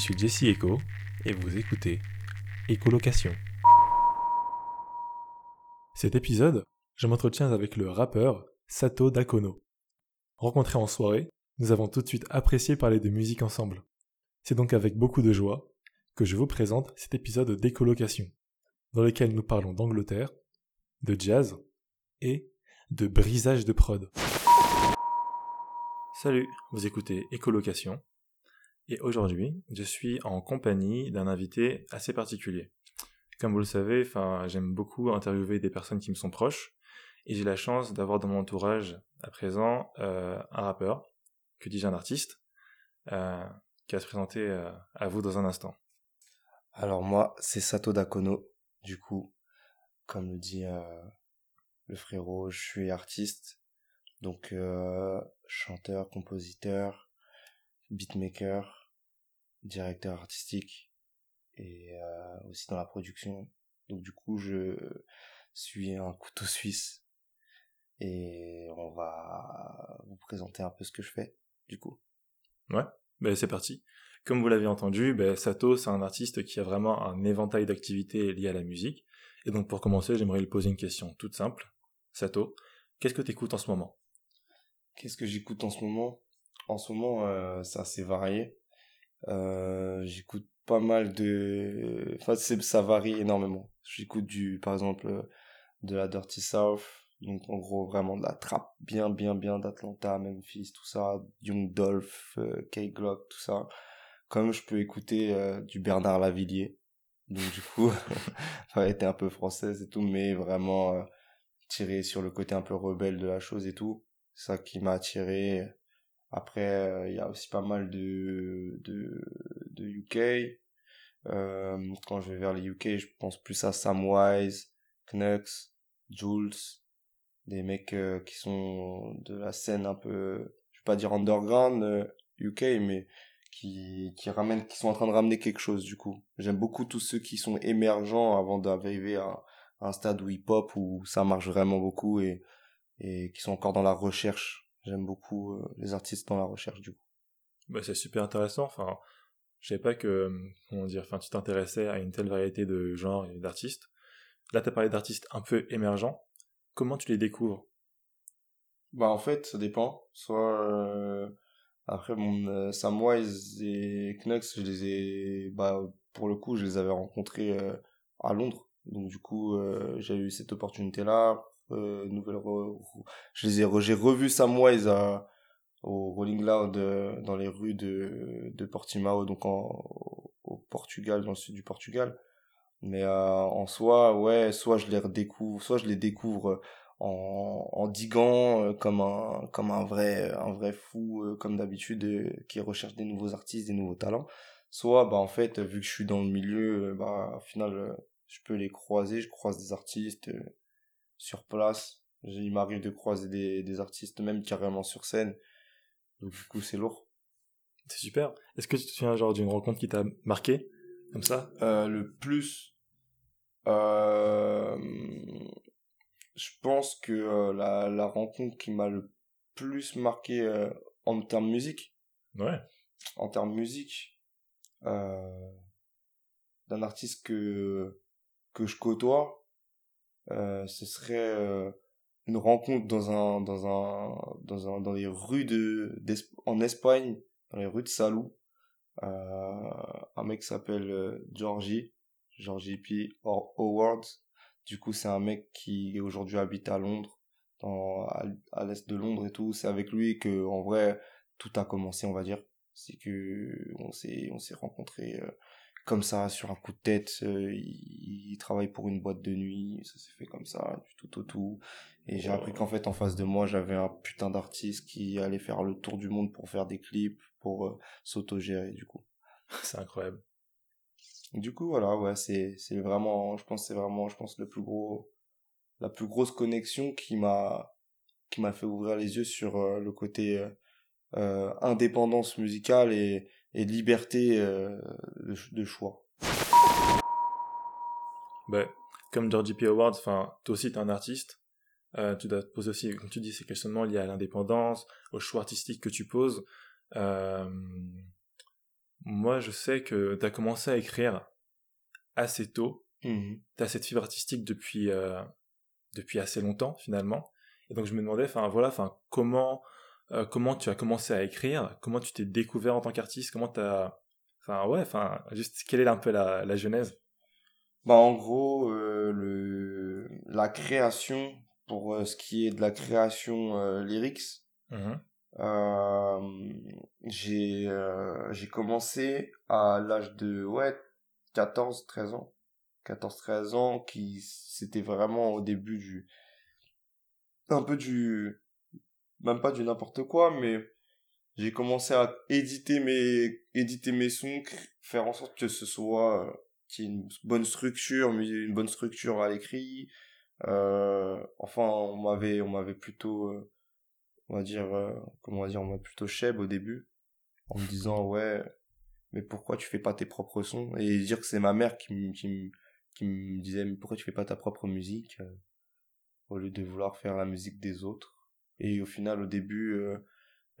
Je suis Jesse Echo et vous écoutez Écolocation. Cet épisode, je m'entretiens avec le rappeur Sato Dakono. Rencontré en soirée, nous avons tout de suite apprécié parler de musique ensemble. C'est donc avec beaucoup de joie que je vous présente cet épisode d'écolocation, dans lequel nous parlons d'Angleterre, de jazz et de brisage de prod. Salut, vous écoutez Écolocation, et aujourd'hui, je suis en compagnie d'un invité assez particulier. Comme vous le savez, j'aime beaucoup interviewer des personnes qui me sont proches, et j'ai la chance d'avoir dans mon entourage à présent euh, un rappeur, que dis-je un artiste, euh, qui va se présenter euh, à vous dans un instant. Alors moi, c'est Sato Dakono, du coup, comme le dit le frérot, je suis artiste, donc chanteur, compositeur, beatmaker, directeur artistique et euh, aussi dans la production. Donc du coup, je suis un couteau suisse et on va vous présenter un peu ce que je fais du coup. Ouais, ben c'est parti. Comme vous l'avez entendu, ben Sato, c'est un artiste qui a vraiment un éventail d'activités liées à la musique. Et donc pour commencer, j'aimerais lui poser une question toute simple. Sato, qu'est-ce que tu écoutes en ce moment? Qu'est-ce que j'écoute en ce moment? En ce moment, euh, c'est assez varié. Euh, j'écoute pas mal de enfin ça varie énormément. J'écoute du par exemple de la dirty south donc en gros vraiment de la trap bien bien bien d'Atlanta Memphis tout ça Young Dolph euh, K Glock tout ça. Comme je peux écouter euh, du Bernard Lavillier. Donc du coup ça été un peu française et tout mais vraiment euh, tiré sur le côté un peu rebelle de la chose et tout. Ça qui m'a attiré après, euh, il y a aussi pas mal de, de, de UK. Euh, quand je vais vers les UK, je pense plus à Samwise, Knux, Jules, des mecs euh, qui sont de la scène un peu, je vais pas dire underground UK, mais qui, qui ramènent, qui sont en train de ramener quelque chose du coup. J'aime beaucoup tous ceux qui sont émergents avant d'arriver à, un stade où hip-hop où ça marche vraiment beaucoup et, et qui sont encore dans la recherche J'aime beaucoup euh, les artistes dans la recherche du coup. Bah, c'est super intéressant. Enfin, je savais pas que euh, comment dire. Enfin, tu t'intéressais à une telle variété de genres et d'artistes. Là, tu as parlé d'artistes un peu émergents. Comment tu les découvres? Bah en fait, ça dépend. Soit euh, après mon Samwise et Knux, je les ai bah pour le coup, je les avais rencontrés à Londres. Donc du coup, j'ai eu cette opportunité là euh, nouvelle je les ai j'ai revu Samwise à, au Rolling Loud euh, dans les rues de, de Portimao donc au Portugal dans le sud du Portugal. Mais euh, en soi ouais soit je les redécouvre soit je les découvre en, en diguant comme un comme un vrai un vrai fou comme d'habitude qui recherche des nouveaux artistes des nouveaux talents. Soit bah en fait vu que je suis dans le milieu bah au final je peux les croiser je croise des artistes sur place. Il m'arrive de croiser des, des artistes même carrément sur scène. Donc du coup, c'est lourd. C'est super. Est-ce que tu te souviens genre d'une rencontre qui t'a marqué comme ça? Euh, Le plus, euh, je pense que euh, la, la rencontre qui m'a le plus marqué en termes musique. Ouais. En termes musique, d'un artiste que que je côtoie ce serait euh, une rencontre dans un dans un dans un dans les rues de en Espagne dans les rues de Salou. Euh, un mec s'appelle Georgie Georgie P Howard. Du coup c'est un mec qui aujourd'hui habite à Londres dans à, l'est de Londres et tout. C'est avec lui que en vrai tout a commencé on va dire. C'est que on s'est on s'est rencontrés comme ça sur un coup de tête euh, il, travaille pour une boîte de nuit ça s'est fait comme ça du tout au tout. Et j'ai appris qu'en fait en face de moi j'avais un putain d'artiste qui allait faire le tour du monde pour faire des clips pour euh, s'autogérer du coup. C'est incroyable. Du coup voilà ouais c'est c'est vraiment je pense c'est vraiment je pense le plus gros la plus grosse connexion qui m'a qui m'a fait ouvrir les yeux sur euh, le côté indépendance musicale et et liberté euh, de, choix. Ben, comme Georgie P. Howard, toi aussi, tu es un artiste. Euh, tu dois te poser aussi, comme tu dis, ces questionnements liés à l'indépendance, au choix artistique que tu poses. Euh, moi, je sais que tu as commencé à écrire assez tôt. Mmh Tu as cette fibre artistique depuis, euh, depuis assez longtemps, finalement. Et donc, je me demandais, enfin, voilà, enfin, comment, euh, comment tu as commencé à écrire? Comment tu t'es découvert en tant qu'artiste? Comment tu as. Enfin, ouais, enfin, juste, quelle est un peu la, la genèse? Bah, en gros, euh, le... la création, pour euh, ce qui est de la création lyrics, Mmh j'ai j'ai commencé à l'âge de ouais 14 13 ans. 14 13 ans qui c'était vraiment au début du un peu du même pas du n'importe quoi mais j'ai commencé à éditer mes éditer mes sons faire en sorte que ce soit euh, qu'il y ait une bonne structure une bonne structure à l'écrit. Euh, enfin on m'avait on m'avait plutôt euh, on va dire euh, comment on va dire on m'a plutôt cheb au début en me disant ouais mais pourquoi tu fais pas tes propres sons? Et dire que c'est ma mère qui me qui me qui me disait mais pourquoi tu fais pas ta propre musique au lieu de vouloir faire la musique des autres? Et au final au début euh,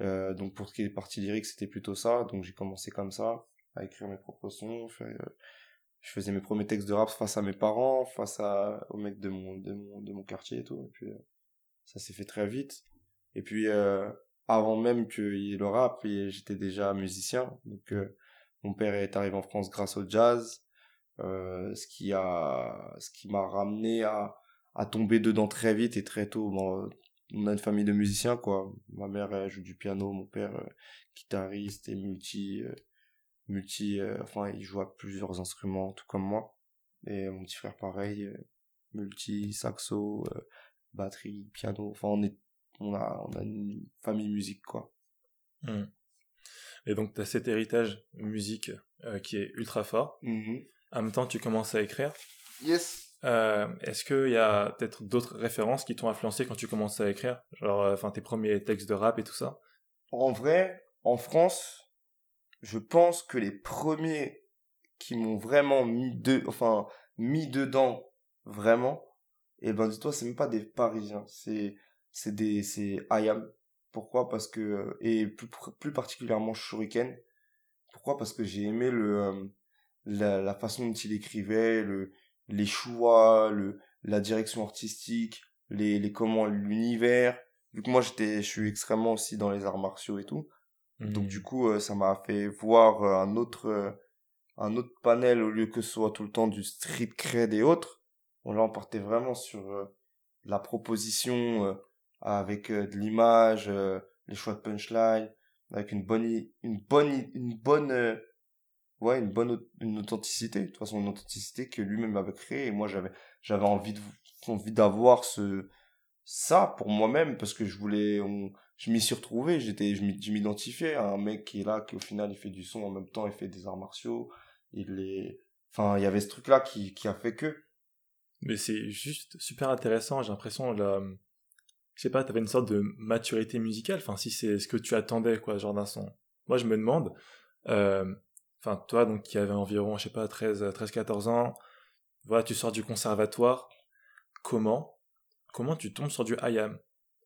euh, donc pour ce qui est partie lyrique c'était plutôt ça. Donc j'ai commencé comme ça à écrire mes propres sons euh, je faisais mes premiers textes de rap face à mes parents face à aux mecs de mon de mon de mon quartier et tout. Et puis ça s'est fait très vite. Et puis avant même qu'il y ait le rap j'étais déjà musicien. Donc mon père est arrivé en France grâce au jazz. Ce qui ce qui m'a ramené à à tomber dedans très vite et très tôt on a une famille de musiciens quoi ma mère elle joue du piano mon père euh, guitariste et multi euh, multi euh, enfin il joue à plusieurs instruments tout comme moi et mon petit frère pareil euh, multi saxo euh, batterie piano enfin on est on a on a une famille musique quoi Hmm. Et donc, tu as cet héritage musique euh, qui est ultra fort. En même temps, tu commences à écrire. yes Euh, Est-ce qu'il y a peut-être d'autres références qui t'ont influencé quand tu commences à écrire? Genre, euh, enfin, tes premiers textes de rap et tout ça? En vrai, en France, je pense que les premiers qui m'ont vraiment mis mis dedans, vraiment, et ben, dis-toi, c'est même pas des Parisiens, c'est, c'est des, c'est IAM. Pourquoi? Parce que, et plus, plus particulièrement Shuriken. Pourquoi? Parce que j'ai aimé le, euh, la, la façon dont il écrivait, le, les choix, le, la direction artistique, les, les comment, l'univers. Vu que moi, j'étais, je suis extrêmement aussi dans les arts martiaux et tout. Donc Hmm. du coup, euh, ça m'a fait voir euh, un autre euh, un autre panel au lieu que ce soit tout le temps du street cred et autres. Bon là, on partait vraiment sur la proposition avec de l'image, les choix de punchline, avec une bonne une bonne une bonne ouais, une bonne une authenticité, de toute façon une authenticité que lui-même avait créée et moi j'avais j'avais envie de envie d'avoir ce ça pour moi-même parce que je voulais je m'y suis retrouvé j'étais je m'identifiais à un mec qui est là qui au final il fait du son en même temps il fait des arts martiaux il est enfin il y avait ce truc là qui qui a fait que Mais c'est juste super intéressant. J'ai l'impression, la... je sais pas, t'avais une sorte de maturité musicale. Enfin, si c'est ce que tu attendais, quoi, genre d'un son. Moi, je me demande, euh, enfin, toi, donc, qui avait environ, je sais pas, 13, 13, 14 ans, voilà, tu sors du conservatoire. Comment, comment tu tombes sur du IAM?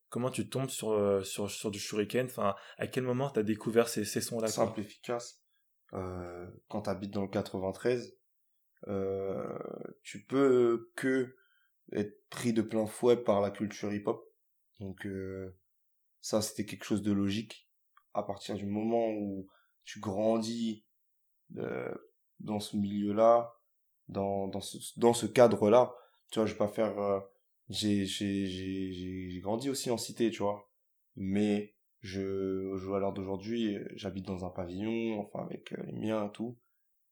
Comment tu tombes sur, euh, sur, sur du shuriken? Enfin, à quel moment t'as découvert ces, ces sons-là, quoi? Simple efficace euh, quand t'habites dans le 93 euh, tu peux que être pris de plein fouet par la culture hip-hop donc euh, ça c'était quelque chose de logique à partir du moment où tu grandis dans ce milieu-là dans dans ce dans ce cadre-là. Tu vois je vais pas faire euh, j'ai j'ai j'ai j'ai grandi aussi en cité tu vois. Mais je, je à l'heure d'aujourd'hui euh, j'habite dans un pavillon enfin avec euh, les miens et tout.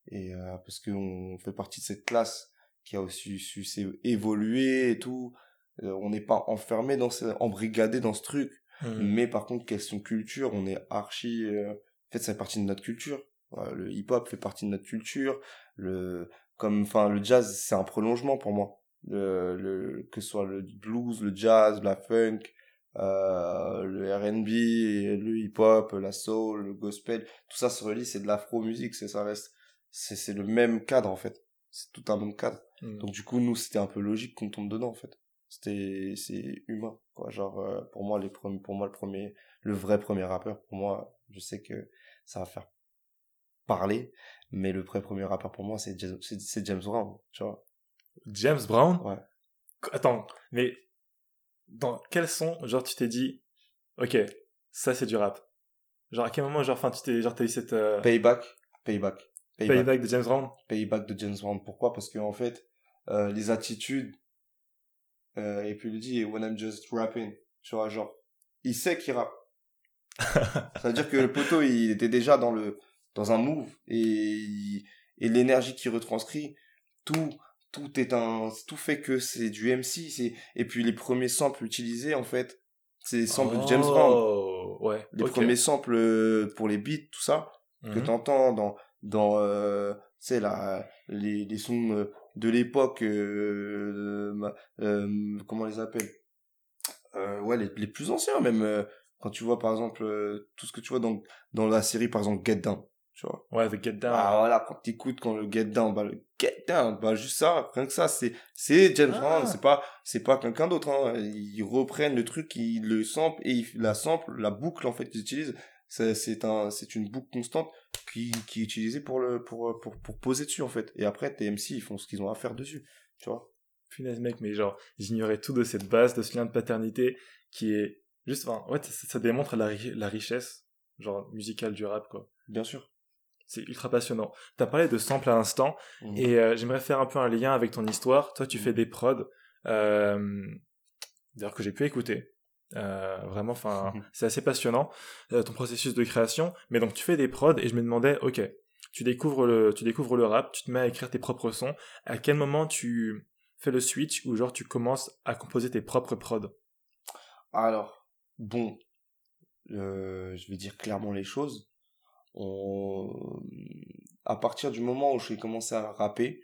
Et euh, parce que on fait partie de cette classe qui a aussi su évoluer et tout. Euh, on n'est pas enfermé dans ce embrigadé dans ce truc. Hmm. mais par contre question culture on est archi euh, en fait ça fait partie de notre culture le hip hop fait partie de notre culture. Le comme enfin le jazz c'est un prolongement pour moi. Le, le que ce soit le blues le jazz la funk euh, le R&B le hip hop la soul le gospel tout ça se relie c'est de l'afro musique c'est ça reste c'est c'est le même cadre en fait. C'est tout un même cadre. Hmm. donc du coup nous c'était un peu logique qu'on tombe dedans en fait. C'était c'est humain quoi. Genre euh, pour moi les premiers pour moi le premier le vrai premier rappeur pour moi je sais que ça va faire parler. Mais le premier rappeur pour moi, c'est James, c'est James Brown, tu vois. James Brown? Ouais. Attends, mais dans quel son, genre, tu t'es dit, ok, ça c'est du rap? Genre, à quel moment, genre, enfin, tu t'es, genre, t'as eu cette. euh, Payback, Payback, Payback, Payback de James Brown? Payback de James Brown. Pourquoi? Parce que en fait, euh, les attitudes, euh, et puis il dit When I'm just rapping, tu vois, genre, il sait qu'il rappe. C'est-à-dire que le poteau, il était déjà dans le dans un move et et l'énergie qu'il retranscrit, tout tout est un tout fait que c'est du MC, c'est et puis les premiers samples utilisés en fait, c'est les samples de James Brown. Oh, ouais. Les premiers samples euh, pour les beats, tout ça, que Mhm. t'entends dans dans euh, sais là les les sons euh, de l'époque euh, euh, comment on les appelle? Euh, ouais les, les plus anciens même quand tu vois par exemple tout ce que tu vois dans dans la série par exemple Get Down tu vois Ouais, The Get Down. ah voilà quand t'écoutes quand le Get Down bah le Get Down bah juste ça rien que ça c'est c'est James Ah. Brown c'est pas c'est pas quelqu'un d'autre hein. ils reprennent le truc ils le sample et ils, la sample la boucle en fait qu'ils utilisent c'est c'est un c'est une boucle constante qui qui est utilisée pour le pour pour pour poser dessus en fait et après tes MC ils font ce qu'ils ont à faire dessus tu vois Punaise, mec, mais genre, j'ignorais tout de cette base, de ce lien de paternité qui est juste, enfin, ouais, ça, ça démontre la, la richesse, genre, musicale du rap, quoi. bien sûr C'est ultra passionnant. T'as parlé de sample à l'instant, Mhm. et euh, j'aimerais faire un peu un lien avec ton histoire. Toi, tu fais des prods, euh, d'ailleurs, que j'ai pu écouter. Euh, vraiment, enfin, Mhm. c'est assez passionnant, euh, ton processus de création. Mais donc, tu fais des prods, et je me demandais, ok, tu découvres le, tu découvres le rap, tu te mets à écrire tes propres sons. À quel moment tu fais le switch ou genre tu commences à composer tes propres prods? Alors, bon, je vais dire clairement les choses. On... À partir du moment où j'ai commencé à rapper,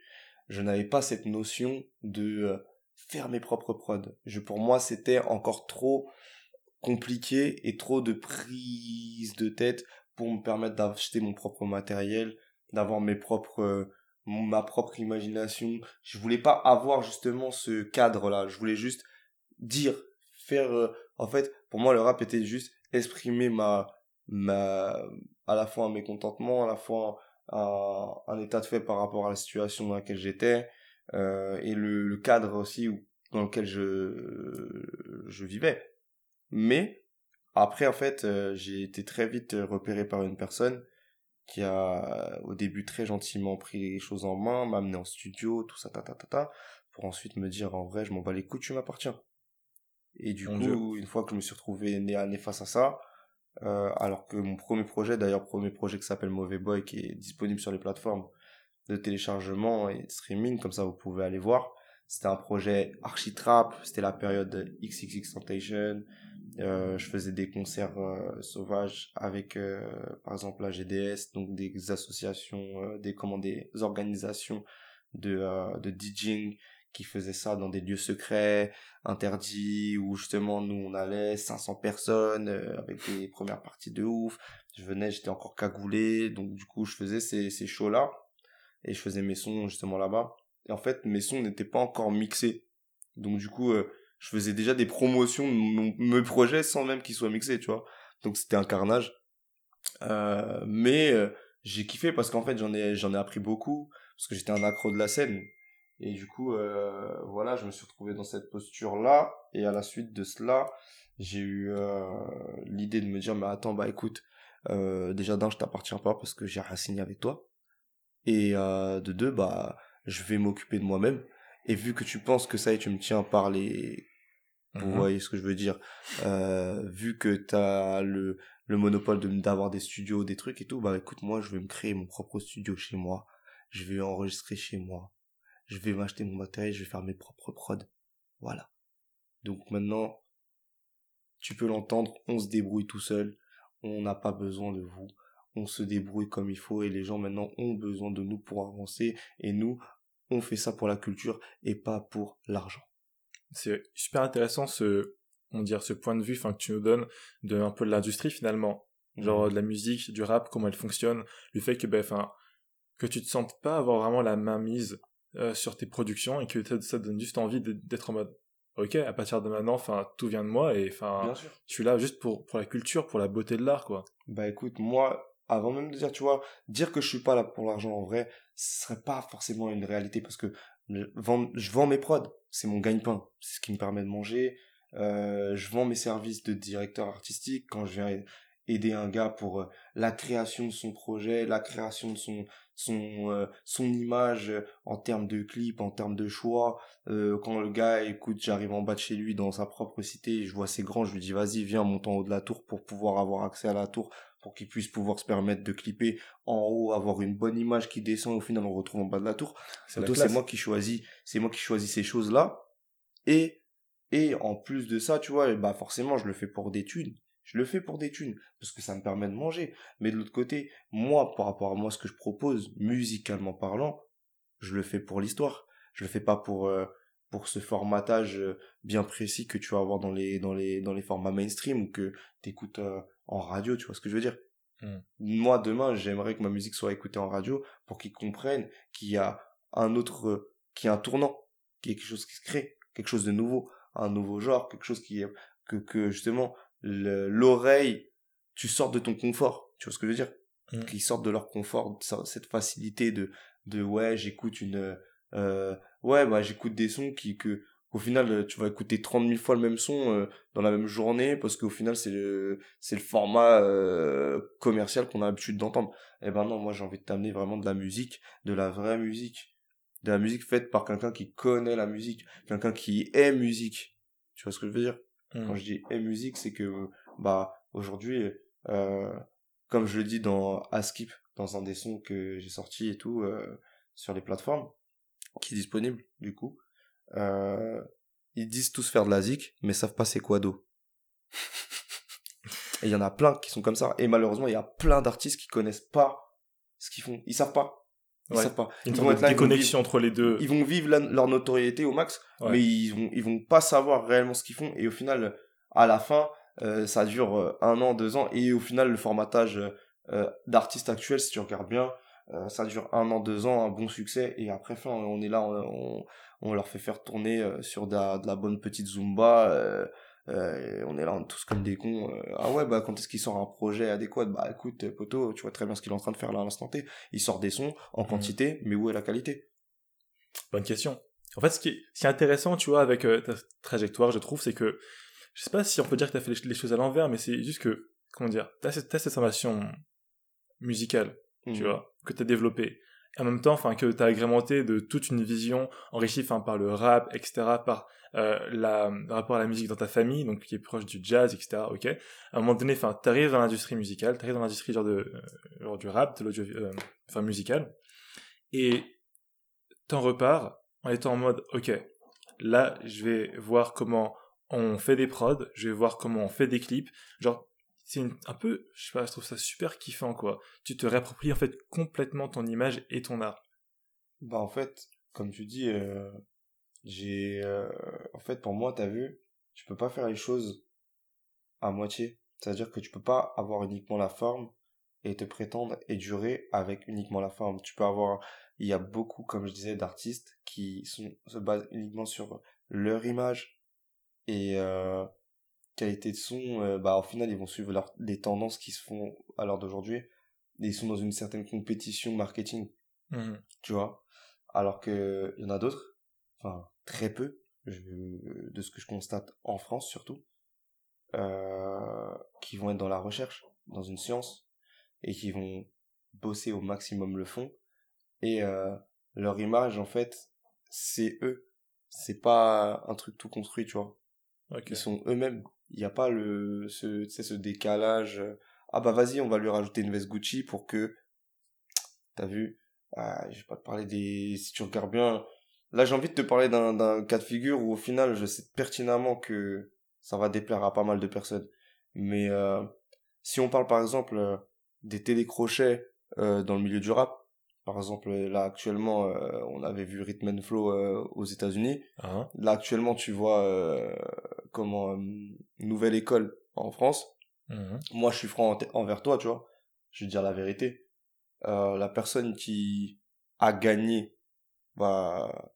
je n'avais pas cette notion de euh, faire mes propres prods. Je, pour moi, c'était encore trop compliqué et trop de prise de tête pour me permettre d'acheter mon propre matériel, d'avoir mes propres, euh, ma propre imagination. Je voulais pas avoir justement ce cadre-là. Je voulais juste dire, faire. euh, en fait, pour moi, le rap était juste exprimer ma, ma, à la fois un mécontentement, à la fois un, un état de fait par rapport à la situation dans laquelle j'étais, euh, et le, le cadre aussi où, dans lequel je, je vivais. Mais, après, en fait, euh, j'ai été très vite repéré par une personne qui a, au début, très gentiment pris les choses en main, m'a amené en studio, tout ça, ta, ta, ta, ta, pour ensuite me dire, en vrai, je m'en bats les couilles, tu m'appartiens. Et du Mon coup, Dieu. une fois que je me suis retrouvé à nez face à ça, euh, alors que mon premier projet, d'ailleurs, premier projet qui s'appelle Mauvais Boy, qui est disponible sur les plateformes de téléchargement et de streaming, comme ça vous pouvez aller voir. C'était un projet archi trap, c'était la période XXX Temptation. Euh, je faisais des concerts euh, sauvages avec, euh, par exemple, la GDS, donc des associations, des, comment, des organisations de, de DJing qui ça dans des lieux secrets, interdits, où justement nous on allait, 500 personnes, euh, avec des premières parties de ouf. Je venais, j'étais encore cagoulé, donc du coup je faisais ces, ces shows-là, et je faisais mes sons justement là-bas. Et en fait, mes sons n'étaient pas encore mixés. Donc du coup, euh, je faisais déjà des promotions de mon, mes projets sans même qu'ils soient mixés, tu vois. Donc c'était un carnage. Euh, mais j'ai kiffé parce qu'en fait j'en ai j'en ai appris beaucoup parce que j'étais un accro de la scène et du coup euh, voilà je me suis retrouvé dans cette posture là et à la suite de cela j'ai eu euh, l'idée de me dire mais attends bah écoute euh, déjà d'un je t'appartiens pas parce que j'ai rien signé avec toi. Et euh, de deux bah je vais m'occuper de moi-même. Et vu que tu penses que ça y est tu me tiens par les vous Mhm. voyez ce que je veux dire euh, vu que t'as le le monopole de d'avoir des studios des trucs et tout bah écoute moi je vais me créer mon propre studio chez moi. Je vais enregistrer chez moi je vais m'acheter mon matériel je vais faire mes propres prods. Voilà. Donc maintenant tu peux l'entendre on se débrouille tout seul on n'a pas besoin de vous on se débrouille comme il faut et les gens maintenant ont besoin de nous pour avancer et nous on fait ça pour la culture et pas pour l'argent. C'est super intéressant ce, on dire, ce point de vue, que tu nous donnes de un peu de l'industrie finalement, genre de la musique, du rap, comment elle fonctionne, le fait que, ben, enfin, que tu te sentes pas avoir vraiment la main mise euh, sur tes productions et que ça, donne juste envie d'être en mode, ok, à partir de maintenant, enfin, tout vient de moi et enfin, je suis là juste pour pour la culture, pour la beauté de l'art, quoi. Bah écoute, moi, avant même de dire, tu vois, dire que je suis pas là pour l'argent en vrai, ce serait pas forcément une réalité parce que je vends, je vends mes prods, c'est mon gagne-pain, c'est ce qui me permet de manger. Euh, je vends mes services de directeur artistique quand je viens aider un gars pour euh, la création de son projet, la création de son son euh, son image en termes de clip, en termes de choix. quand le gars écoute, j'arrive en bas de chez lui dans sa propre cité, je vois c'est grand, je lui dis vas-y viens monte en haut de la tour pour pouvoir avoir accès à la tour pour qu'il puisse pouvoir se permettre de clipper en haut, avoir une bonne image qui descend et au final on retrouve en bas de la tour. C'est moi qui choisis, c'est moi qui choisis ces choses-là. Et, et en plus de ça, tu vois, bah forcément je le fais pour des thunes. Je le fais pour des thunes, parce que ça me permet de manger. Mais de l'autre côté, moi, par rapport à moi, ce que je propose, musicalement parlant, je le fais pour l'histoire. Je le fais pas pour, euh, pour ce formatage euh, bien précis que tu vas avoir dans les, dans les, dans les formats mainstream ou que tu écoutes euh, en radio, tu vois ce que je veux dire? Hmm. Moi, demain, j'aimerais que ma musique soit écoutée en radio pour qu'ils comprennent qu'il y a un autre, qu'il y a un tournant, qu'il y a quelque chose qui se crée, quelque chose de nouveau, un nouveau genre, quelque chose qui, que, que justement, l'oreille, tu sortes de ton confort, tu vois ce que je veux dire? Hmm. Qu'ils sortent de leur confort, cette facilité de, de ouais, j'écoute une, euh, ouais, bah, j'écoute des sons qui, que, au final tu vas écouter 30 000 fois le même son euh, dans la même journée parce qu'au final c'est le c'est le format euh, commercial qu'on a l'habitude d'entendre. Et eh ben non moi j'ai envie de t'amener vraiment de la musique de la vraie musique. De la musique faite par quelqu'un qui connaît la musique quelqu'un qui aime musique. Tu vois ce que je veux dire? Mmh. quand je dis aime musique c'est que bah aujourd'hui comme je le dis dans Askip dans un des sons que j'ai sorti et tout sur les plateformes qui est disponible du coup euh, ils disent tous faire de la zik, mais savent pas c'est quoi d'eau. Et il y en a plein qui sont comme ça. Et malheureusement, il y a plein d'artistes qui connaissent pas ce qu'ils font. Ils savent pas. Ils savent pas. Ils vont être là, connexions entre les deux. Ils vont vivre leur notoriété au max, mais ils vont, ils vont pas savoir réellement ce qu'ils font. Et au final, à la fin, euh, ça dure euh, un an, deux ans. Et au final, le formatage euh, d'artistes actuels, si tu regardes bien, ça dure un an, deux ans, un bon succès. Et après, fin, on est là, on, on leur fait faire tourner euh, sur de la, bonne petite zumba. Euh, euh, on est là tous comme des cons. ah ouais, bah quand est-ce qu'il sort un projet adéquat? Bah écoute, poteau, tu vois très bien ce qu'il est en train de faire là à l'instant T. Il sort des sons en mmh. quantité, mais où est la qualité? Bonne question. En fait, ce qui est, intéressant, tu vois, avec ta trajectoire, je trouve, c'est que je sais pas si on peut dire que tu as fait les, choses à l'envers, mais c'est juste que, comment dire, tu as, cette formation musicale, tu mmh. vois, que tu as développée en même temps, enfin, que tu as agrémenté de toute une vision enrichie, enfin, par le rap, etc., par euh, la, le rapport à la musique dans ta famille, donc qui est proche du jazz, etc., ok. À un moment donné, enfin, t'arrives dans l'industrie musicale, t'arrives dans l'industrie genre de, euh, genre du rap, de l'audio, euh, enfin, musical, et t'en repars en étant en mode, ok, là, je vais voir comment on fait des prods, je vais voir comment on fait des clips, genre, c'est un peu, je sais pas, je trouve ça super kiffant, quoi. Tu te réappropries en fait complètement ton image et ton art. Bah en fait, comme tu dis, euh, j'ai, euh, en fait pour moi, t'as vu, tu peux pas faire les choses à moitié. C'est-à-dire que tu peux pas avoir uniquement la forme et te prétendre et durer avec uniquement la forme. Tu peux avoir, il y a beaucoup, comme je disais, d'artistes qui sont, se basent uniquement sur leur image et euh, qualité de son, euh, bah, au final, ils vont suivre leur, les tendances qui se font à l'heure d'aujourd'hui. Ils sont dans une certaine compétition marketing. Mmh. Tu vois? Alors que, il y en a d'autres, enfin, très peu, de ce que je constate en France surtout, euh, qui vont être dans la recherche, dans une science, et qui vont bosser au maximum le fond. Et euh, leur image, en fait, c'est eux. C'est pas un truc tout construit, tu vois. Ils sont eux-mêmes il n'y a pas le ce, ce décalage euh, ah bah vas-y on va lui rajouter une veste Gucci pour que t'as vu ah, je vais pas te parler des si tu regardes bien là j'ai envie de te parler d'un cas de figure où au final je sais pertinemment que ça va déplaire à pas mal de personnes. Mais euh, si on parle par exemple euh, des télécrochets dans le milieu du rap par exemple, là actuellement, euh, on avait vu Rhythm and Flow euh, aux États-Unis. Ah. Là actuellement, tu vois euh, comment nouvelle école en France. Mhm. Moi, je suis franc envers toi, tu vois. Je veux dire la vérité. la personne qui a gagné, bah,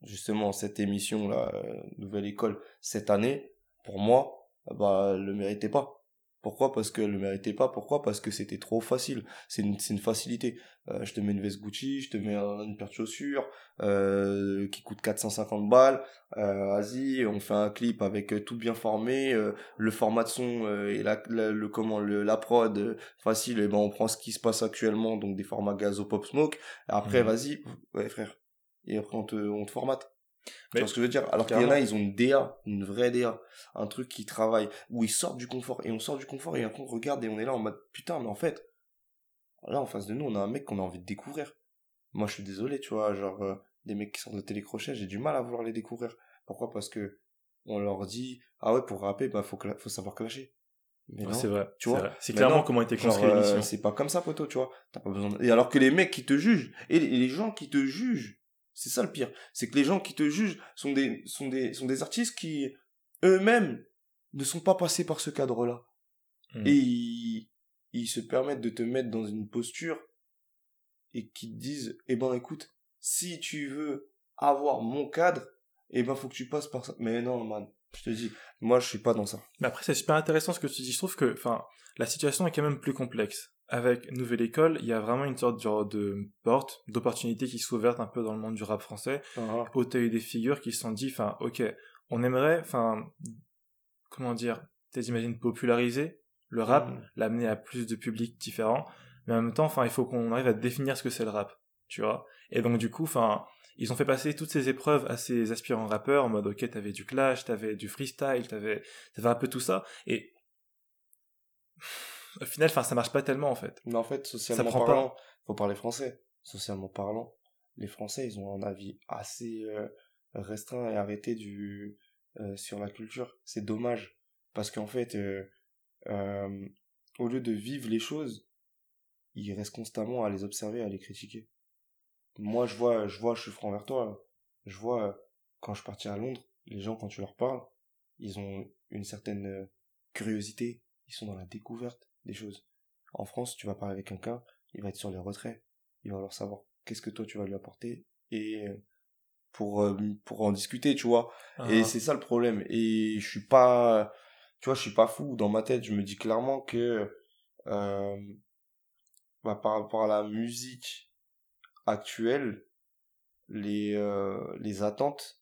justement cette émission là, nouvelle école cette année, pour moi, bah, le méritait pas. Pourquoi? Parce qu'elle le méritait pas. Pourquoi? Parce que c'était trop facile. C'est une, c'est une facilité. Euh, je te mets une veste Gucci, je te mets un- une paire de chaussures euh, qui coûte 450 balles. Euh, vas-y, on fait un clip avec euh, tout bien formé, euh, le format de son euh, et la, la- le comment le, la prod facile. Et ben on prend ce qui se passe actuellement, donc des formats gazo pop smoke. Après, Mhm. vas-y, ouais frère. Et après on te, on te formate. Tu Mais- vois ce que je veux dire? Alors qu'il y en a, ils ont une DA, une vraie DA, un truc qui travaille, où ils sortent du confort, et on sort du confort, et après on regarde, et on est là en mode, putain, mais en fait, là en face de nous, on a un mec qu'on a envie de découvrir. Moi, je suis désolé, tu vois, genre, euh, des mecs qui sortent de télécrochet, j'ai du mal à vouloir les découvrir. Pourquoi? Parce que on leur dit, ah ouais, pour rapper, bah faut, faut savoir clasher. Mais Ouais, c'est vrai. tu vois. C'est clairement non, comment était construit euh, l'émission. c'est pas comme ça, poteau, tu vois. T'as pas besoin de... Et alors que les mecs qui te jugent, et les gens qui te jugent, c'est ça le pire. C'est que les gens qui te jugent sont des, sont des, sont des artistes qui, eux-mêmes, ne sont pas passés par ce cadre-là. Mm. Et ils, ils se permettent de te mettre dans une posture et qui te disent, eh ben, écoute, si tu veux avoir mon cadre, eh ben, faut que tu passes par ça. Mais non, man. Je te dis, moi, je suis pas dans ça. Mais après, c'est super intéressant ce que tu dis. Je trouve que, enfin, la situation est quand même plus complexe. Avec Nouvelle École, il y a vraiment une sorte genre, de porte, d'opportunité qui s'ouvre un peu dans le monde du rap français. Ah, Où t'as eu des figures qui se sont dit, enfin, ok, on aimerait, enfin, comment dire, peut-être j'imagine populariser le rap, Mhm. l'amener à plus de publics différents, mais en même temps, enfin, il faut qu'on arrive à définir ce que c'est le rap, tu vois. Et donc, du coup, enfin, ils ont fait passer toutes ces épreuves à ces aspirants rappeurs en mode, ok, t'avais du clash, t'avais du freestyle, t'avais, t'avais un peu tout ça, et au final, enfin, ça marche pas tellement, en fait. Mais en fait, socialement pas. parlant, faut parler français. Socialement parlant, les Français, ils ont un avis assez euh, restreint et arrêté du, euh, sur la culture. C'est dommage. Parce qu'en fait, euh, au lieu de vivre les choses, ils restent constamment à les observer, à les critiquer. Moi, je vois, je vois, je suis franc vers toi. Je vois, quand je partais à Londres, les gens, quand tu leur parles, ils ont une certaine curiosité. Ils sont dans la découverte des choses. En France, tu vas parler avec quelqu'un, il va être sur les retraits. Il va vouloir savoir qu'est-ce que toi tu vas lui apporter et euh, pour euh, pour en discuter, tu vois. Et Ah. c'est ça le problème. Et je suis pas, tu vois, je suis pas fou. Dans ma tête, je me dis clairement que euh, bah, par rapport à la musique actuelle, les euh, les attentes,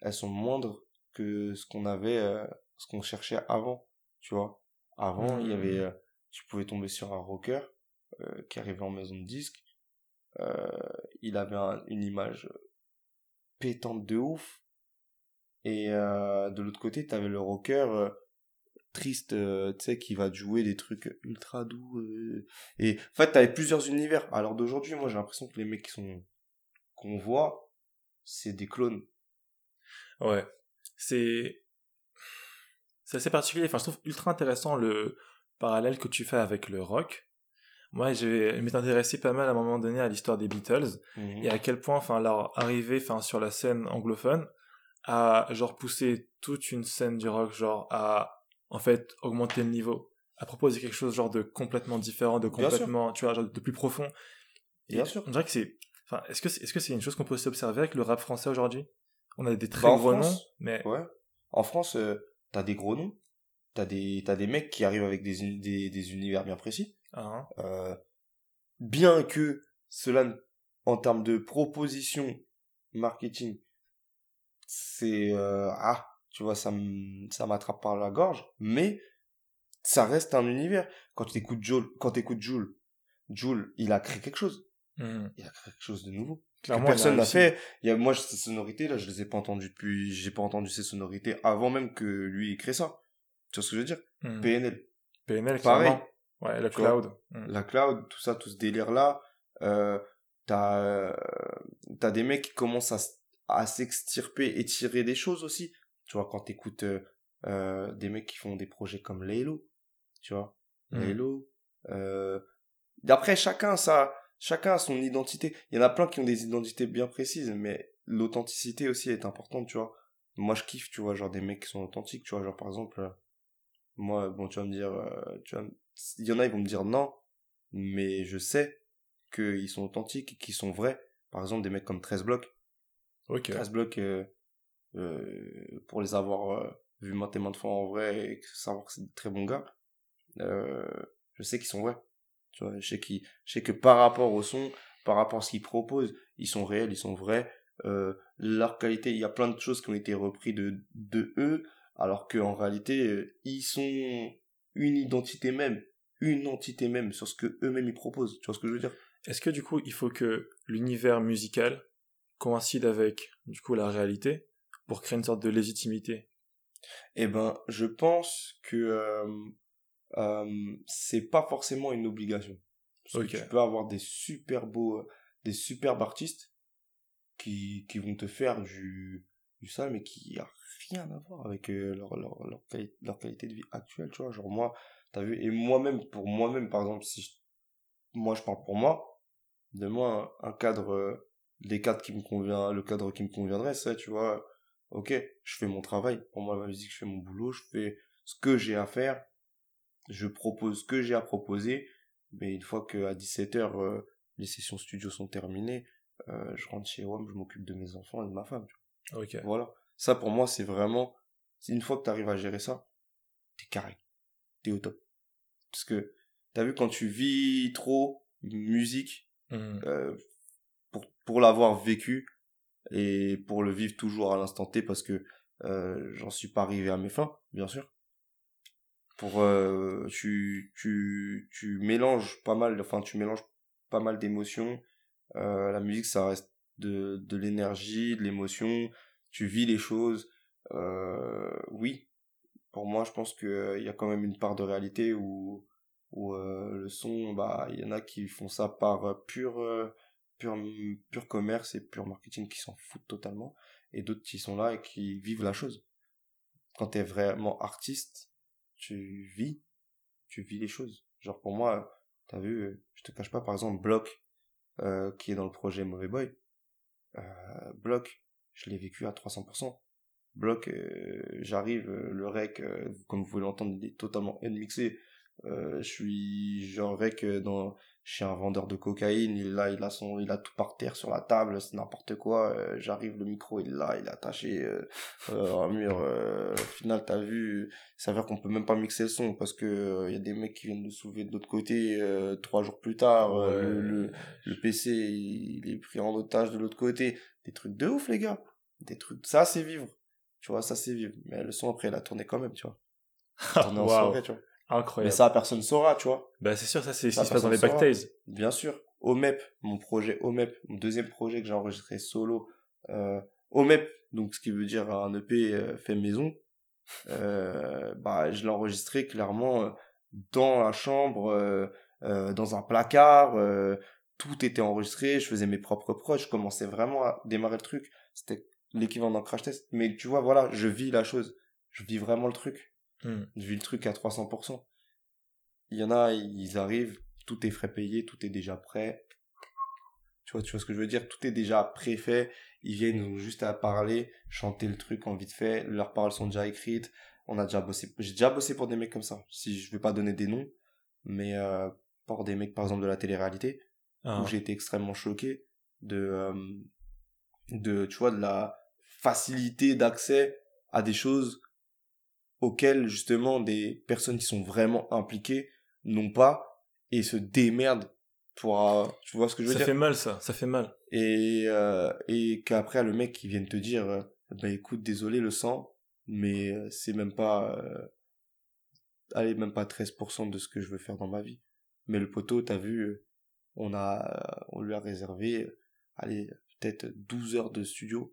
elles sont moindres que ce qu'on avait, euh, ce qu'on cherchait avant, tu vois. Avant, il y avait, euh, tu pouvais tomber sur un rocker euh, qui arrivait en maison de disque. Euh, il avait un- une image pétante de ouf. Et euh, de l'autre côté, t'avais le rocker euh, triste, euh, tu sais, qui va jouer des trucs ultra doux. euh. Et en fait, t'avais plusieurs univers. Alors d'aujourd'hui, moi, j'ai l'impression que les mecs qui sont qu'on voit, c'est des clones. Ouais. C'est. C'est assez particulier. Enfin, je trouve ultra intéressant le parallèle que tu fais avec le rock. Moi, je m'étais intéressé pas mal à un moment donné à l'histoire des Beatles et à quel point, enfin, leur arrivée, enfin, sur la scène anglophone a, genre, poussé toute une scène du rock, genre, à, en fait, augmenter le niveau, à proposer quelque chose, genre, de complètement différent, de complètement, tu vois, genre, de plus profond. Et Bien sûr. On dirait que c'est, enfin, est-ce que c'est, est-ce que c'est une chose qu'on peut aussi observer avec le rap français aujourd'hui? On a des très Bah, gros France, noms, mais Ouais. En France, euh, t'as des gros noms. T'as des, t'as des mecs qui arrivent avec des, des, des univers bien précis. Hein, Euh, bien que cela, en termes de proposition marketing, c'est euh, ah, tu vois, ça m- ça m'attrape par la gorge, mais ça reste un univers. Quand tu écoutes Joule, quand t'écoutes Joule, Joule, il a créé quelque chose. hmm. Il a créé quelque chose de nouveau. Clairement, que personne n'a fait. Il y a, moi, ces sonorités, là, je les ai pas entendues depuis, j'ai pas entendu ces sonorités avant même que lui ait créé ça. Tu vois ce que je veux dire? Hmm. PNL. PNL, Pareil. clairement. Ouais, vois? cloud. Hmm. la cloud, tout ça, tout ce délire-là, euh, t'as, euh, t'as des mecs qui commencent à, à s'extirper et tirer des choses aussi. Tu vois, quand t'écoutes euh, euh, des mecs qui font des projets comme Laylo, tu vois, Mm. Laylo. Euh... D'après chacun, ça, chacun a son identité. Il y en a plein qui ont des identités bien précises, mais l'authenticité aussi est importante, tu vois? Moi, je kiffe, tu vois, genre des mecs qui sont authentiques, tu vois, genre par exemple, euh, moi, bon, tu vas me dire, euh, tu vas me- il y en a, ils vont me dire non, mais je sais qu'ils sont authentiques, qu'ils sont vrais. Par exemple, des mecs comme 13 blocs. Ok. 13 blocs, euh, euh, pour les avoir euh, vus maintes et maintes fois en vrai et savoir que c'est des très bons gars, je sais qu'ils sont vrais. Tu vois, je sais, je sais que par rapport au son, par rapport à ce qu'ils proposent, ils sont réels, ils sont vrais. Leur qualité, il y a plein de choses qui ont été repris de, de eux, alors qu'en réalité, euh, ils sont une identité même, une entité même sur ce que eux-mêmes ils proposent. Tu vois ce que je veux dire? Est-ce que du coup, il faut que l'univers musical coïncide avec du coup la réalité pour créer une sorte de légitimité? Eh ben, je pense que euh, euh, c'est pas forcément une obligation. Parce que tu peux avoir des super beaux, des superbes artistes qui, qui vont te faire du, du sale, mais qui a rien à voir avec euh, leur, leur, leur, leur, qualité de vie actuelle, tu vois. Genre moi, t'as vu, et moi-même, pour moi-même, par exemple, si moi je parle pour moi, de moi un, cadre, euh, les cadres qui me convient, le cadre qui me conviendrait, c'est, tu vois, ok, je fais mon travail, pour moi la musique, je fais mon boulot, je fais ce que j'ai à faire, je propose ce que j'ai à proposer, mais une fois que à 17h, euh, les sessions studio sont terminées, euh, je rentre chez WAM, je m'occupe de mes enfants et de ma femme. Ok. Voilà. Ça, pour moi, c'est vraiment, une fois que tu arrives à gérer ça, t'es carré. T'es au top. Parce que, t'as vu, quand tu vis trop musique, mmh. euh, pour, pour l'avoir vécu, et pour le vivre toujours à l'instant T, parce que euh, j'en suis pas arrivé à mes fins, bien sûr pour euh, tu tu tu mélanges pas mal enfin tu mélanges pas mal d'émotions la musique ça reste de de l'énergie de l'émotion tu vis les choses euh, oui. Pour moi je pense que il y a quand même une part de réalité où où le son bah il y en a qui font ça par pur pur pur commerce et pur marketing qui s'en foutent totalement. Et d'autres qui sont là et qui vivent la chose. Quand tu es vraiment artiste tu vis, tu vis les choses. Genre pour moi, t'as vu, euh, je te cache pas, par exemple, Block, euh, qui est dans le projet Mauvais Boy, euh, Block, je l'ai vécu à 300%. Block, euh, j'arrive, le rec, comme vous pouvez l'entendre, il est totalement mixé. je suis genre rec dans chez un vendeur de cocaïne, il là, il a son, il a tout par terre sur la table, c'est n'importe quoi. Euh, j'arrive, le micro il est là, il est attaché euh, euh un mur. Euh, au final, t'as vu, ça veut dire qu'on peut même pas mixer le son parce que il y a des mecs qui viennent de soulever de l'autre côté trois jours plus tard. le, le, PC il, est pris en otage de l'autre côté. Des trucs de ouf les gars, des trucs. Ça c'est vivre, tu vois, ça c'est vivre. Mais le son après il a tourné quand même, tu vois. Tourné en soirée, tu vois. Incroyable. Mais ça, personne saura, tu vois. Bah, c'est sûr, ça, c'est ce qui se passe dans les backtails. Bien sûr. OMEP, mon projet OMEP, mon deuxième projet que j'ai enregistré solo. Euh, OMEP, donc ce qui veut dire un EP euh, fait maison. Euh, bah, je l'ai enregistré clairement euh, dans la chambre, euh, euh, dans un placard. tout était enregistré. Je faisais mes propres prods. Je commençais vraiment à démarrer le truc. C'était l'équivalent d'un crash test. Mais tu vois, voilà, je vis la chose. Je vis vraiment le truc. Hmm. Vu le truc à 300%. Il y en a, ils arrivent, tout est frais payé, tout est déjà prêt. Tu vois, tu vois ce que je veux dire? Tout est déjà préfait. Ils viennent juste à parler, chanter le truc en vite fait. Leurs paroles sont déjà écrites. On a déjà bossé. J'ai déjà bossé pour des mecs comme ça. Si je vais pas donner des noms, mais euh, pour des mecs par exemple de la télé-réalité, ah. où j'ai été extrêmement choqué de, euh, de, tu vois, de la facilité d'accès à des choses auxquels justement des personnes qui sont vraiment impliquées n'ont pas et se démerdent pour euh, tu vois ce que je veux dire ça fait mal ça ça fait mal. Et euh, et qu'après le mec qui vienne te dire euh, bah écoute désolé le sang mais c'est même pas allez même pas 13% de ce que je veux faire dans ma vie. Mais le poteau t'as vu on a on lui a réservé allez peut-être 12 heures de studio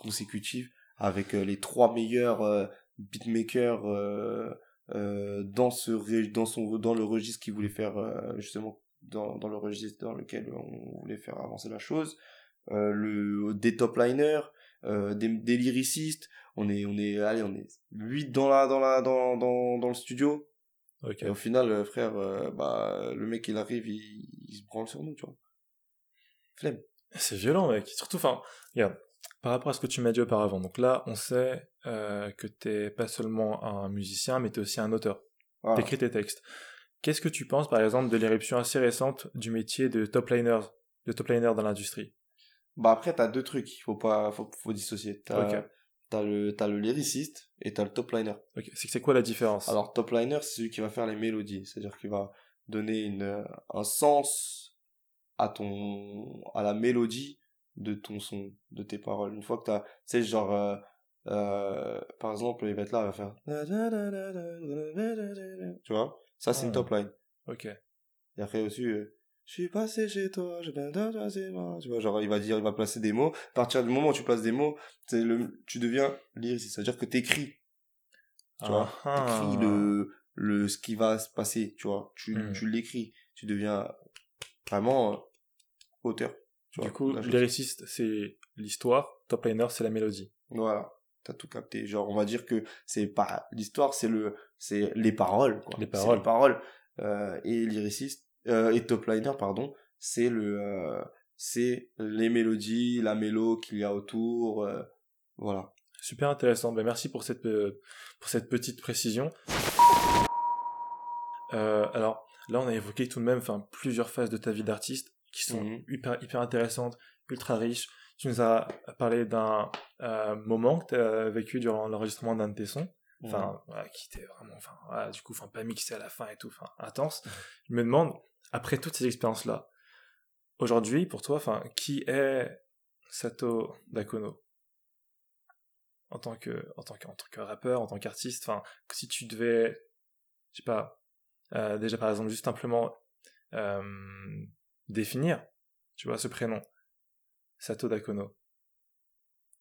consécutives avec les trois meilleurs beatmaker euh, euh, dans ce dans son dans le registre qu'il voulait faire euh, justement dans, dans le registre dans lequel on voulait faire avancer la chose. Euh, le des top liners euh, des, des lyricistes. On est on est allez on est 8 dans la dans la dans dans, dans le studio. Okay. et au final frère bah le mec il arrive il, il se branle sur nous tu vois. Flemme. C'est violent mec. Surtout enfin regarde par rapport à ce que tu m'as dit auparavant, donc là, on sait euh, que t'es pas seulement un musicien, mais t'es aussi un auteur. Voilà. T'écris tes textes. Qu'est-ce que tu penses, par exemple, de l'éruption assez récente du métier de top liner, de top liner dans l'industrie? Bah après, t'as deux trucs, il faut pas, faut, faut dissocier. T'as, t'as le, le lyriciste et t'as le top liner. C'est quoi la différence? Alors, top liner, c'est celui qui va faire les mélodies. C'est-à-dire qu'il va donner une, un sens à ton, à la mélodie de ton son, de tes paroles. Une fois que t'as, tu sais, genre, euh, euh, par exemple, il va être là, il va faire, tu vois, ça c'est une Ah. top line. Ok. Et après aussi, euh, je suis passé chez toi, je viens de passer. Tu vois, genre, il va dire, il va placer des mots. À partir du moment où tu places des mots, le, tu deviens lyriciste. C'est-à-dire que t'écris, tu vois. Ah, T'écris le, le, ce qui va se passer, tu vois. Tu, Hmm. tu l'écris. Tu deviens vraiment euh, auteur. Tu vois, Du coup, lyriciste, c'est l'histoire, top liner, c'est la mélodie. Voilà. T'as tout capté. Genre, on va dire que c'est pas l'histoire, c'est le, c'est les paroles, quoi. Les paroles. les paroles. Euh, et lyriciste, euh, et top liner, pardon, c'est le, euh, c'est les mélodies, la mélo qu'il y a autour, euh, voilà. Super intéressant. Ben, merci pour cette, euh, pour cette petite précision. Euh, alors, là, on a évoqué tout de même enfin, plusieurs phases de ta vie d'artiste qui sont Mhm. hyper, hyper intéressantes, ultra riches. Tu nous as parlé d'un euh, moment que tu as vécu durant l'enregistrement d'un de tes sons, enfin, voilà, qui était vraiment, enfin, du coup, enfin, pas mixé à la fin et tout, enfin, intense. Je me demande, après toutes ces expériences-là, aujourd'hui, pour toi, enfin, qui est Sato Dakono? En tant que, en tant que, en tant que rappeur, en tant qu'artiste, enfin, si tu devais, je sais pas, euh, déjà par exemple, juste simplement euh, définir, tu vois, ce prénom, Sato Dakono,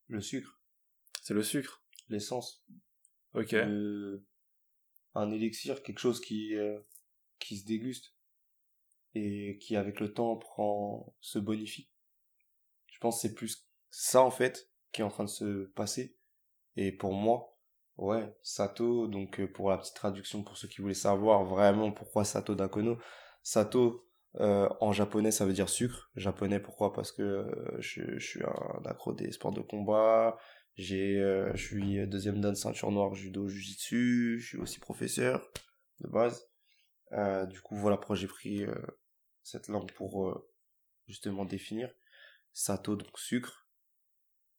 Le sucre, c'est le sucre, l'essence, ok, le- un élixir, quelque chose qui, euh, qui se déguste et qui avec le temps prend, se bonifie. Je pense que c'est plus ça en fait qui est en train de se passer. Et pour moi, ouais, Sato, donc euh, pour la petite traduction pour ceux qui voulaient savoir vraiment pourquoi Sato Dakono, Sato euh, en japonais ça veut dire sucre. Japonais pourquoi? Parce que euh, je, suis un accro des sports de combat, j'ai, euh, je suis deuxième dan ceinture noire judo jujitsu, je suis aussi professeur de base. Du coup, voilà pourquoi j'ai pris cette langue pour justement définir. Sato, donc sucre.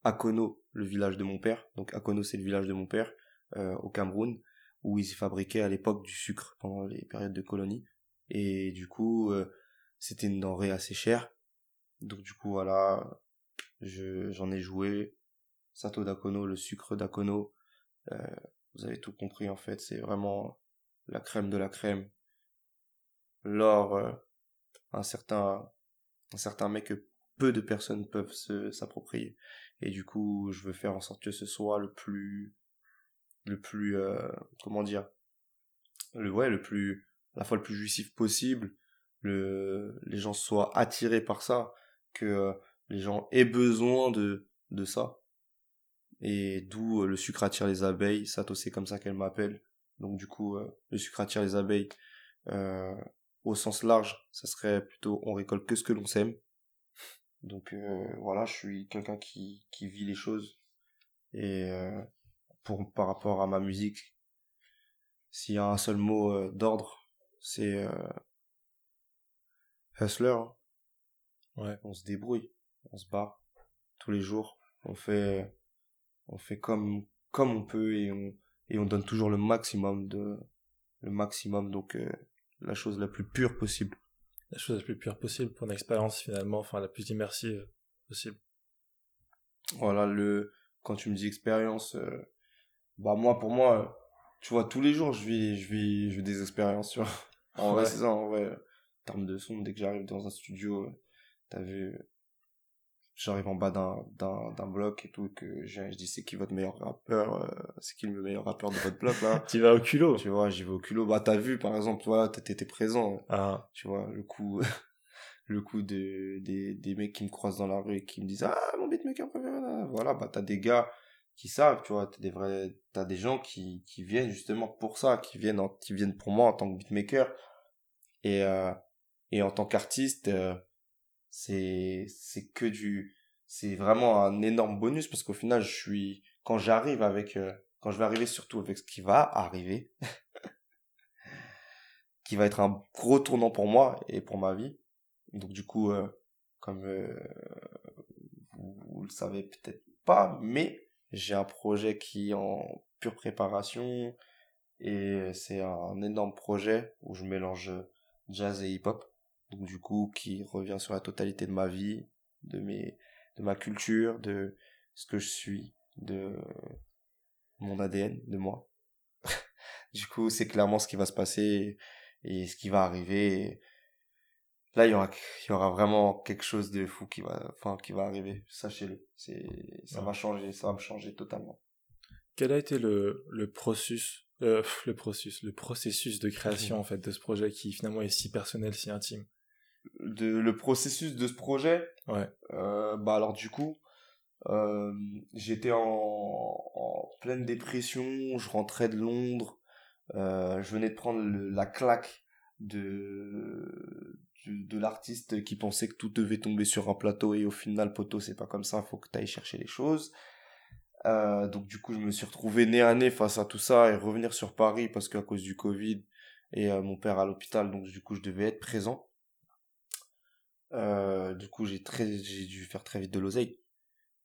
Akono, le village de mon père. Donc Akono, c'est le village de mon père au Cameroun, où ils fabriquaient à l'époque du sucre pendant les périodes de colonie. Et du coup, c'était une denrée assez chère. Donc du coup, voilà, je, j'en ai joué. Sato d'Akono, le sucre d'Akono. Euh, vous avez tout compris en fait, c'est vraiment la crème de la crème. L'or, euh, un certain, un certain mec que peu de personnes peuvent s'approprier. Et du coup, je veux faire en sorte que ce soit le plus, le plus, euh, comment dire, le, ouais, le plus, à la fois le plus jouissif possible, le, les gens soient attirés par ça, que euh, les gens aient besoin de, de ça. Et d'où euh, le sucre attire les abeilles, Sato c'est comme ça qu'elle m'appelle. Donc du coup, euh, le sucre attire les abeilles. Euh, au sens large, ça serait plutôt on récolte que ce que l'on sème. Donc euh, voilà, je suis quelqu'un qui, qui vit les choses. Et euh, pour par rapport à ma musique, s'il y a un seul mot d'ordre, c'est hustler. hein. Ouais. On se débrouille, on se bat tous les jours. On fait, on fait comme comme on peut et on et on donne toujours le maximum de le maximum donc euh, la chose la plus pure possible. la chose la plus pure possible pour une expérience finalement, enfin la plus immersive possible. Voilà le quand tu me dis expérience, euh, bah moi pour moi, euh, tu vois tous les jours je vis je vis je vis des expériences. Tu vois. En vrai c'est ça en vrai. Termes de son, dès que j'arrive dans un studio, euh, t'as vu, j'arrive en bas d'un bloc et tout que je, je dis c'est qui votre meilleur rappeur, euh, c'est qui le meilleur rappeur de votre bloc là. Tu vas au culot. tu vois j'y vais au culot. Bah t'as vu par exemple voilà t'étais t'étais présent. Ah, tu vois le coup le coup de des des mecs qui me croisent dans la rue et qui me disent ah mon beatmaker préféré là. voilà bah t'as des gars qui savent tu vois t'as des vrais t'as des gens qui qui viennent justement pour ça qui viennent en- qui viennent pour moi en tant que beatmaker et euh, et en tant qu'artiste euh, c'est c'est que du c'est vraiment un énorme bonus parce qu'au final je suis quand j'arrive avec euh, quand je vais arriver surtout avec ce qui va arriver qui va être un gros tournant pour moi et pour ma vie. Donc du coup, euh, comme euh, vous, vous le savez peut-être pas, mais j'ai un projet qui est en pure préparation et c'est un énorme projet où je mélange jazz et hip-hop. Donc du coup, qui revient sur la totalité de ma vie, de mes, de ma culture, de ce que je suis, de mon ADN, de moi. du coup, c'est clairement ce qui va se passer et, ce qui va arriver. là, il y aura, il y aura vraiment quelque chose de fou qui va, enfin, qui va arriver. Sachez-le. C'est, ça va changer, ça va me changer totalement. Quel a été le, le processus, euh, le processus, le processus de création, en fait, de ce projet qui finalement est si personnel, si intime? De, le processus de ce projet? Ouais. Euh, bah alors du coup, euh, j'étais en, en, pleine dépression, je rentrais de Londres, euh, je venais de prendre la claque de, de, de l'artiste qui pensait que tout devait tomber sur un plateau et au final, poteau, c'est pas comme ça, faut que tu ailles chercher les choses. Donc du coup, je me suis retrouvé nez à nez face à tout ça et revenir sur Paris parce qu'à cause du Covid et mon père à l'hôpital, donc du coup, je devais être présent. Euh, du coup, j'ai très, j'ai dû faire très vite de l'oseille.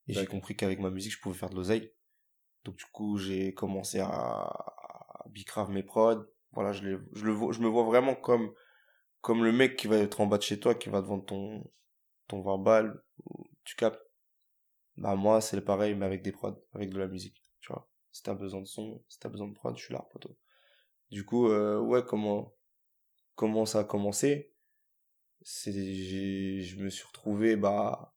Et j'ai compris qu'avec ma musique, je pouvais faire de l'oseille. Donc du coup, j'ai commencé à, à bicrave mes prods. Voilà, je, les, je, le, je me vois vraiment comme, comme le mec qui va être en bas de chez toi, qui va vendre ton, ton 20 balles. Tu captes? Bah moi, c'est pareil, mais avec des prods, avec de la musique. Tu vois, si t'as besoin de son, si t'as besoin de prod, je suis là, poteau. Du coup, euh, ouais, comment, comment ça a commencé? C'est, je me suis retrouvé, bah,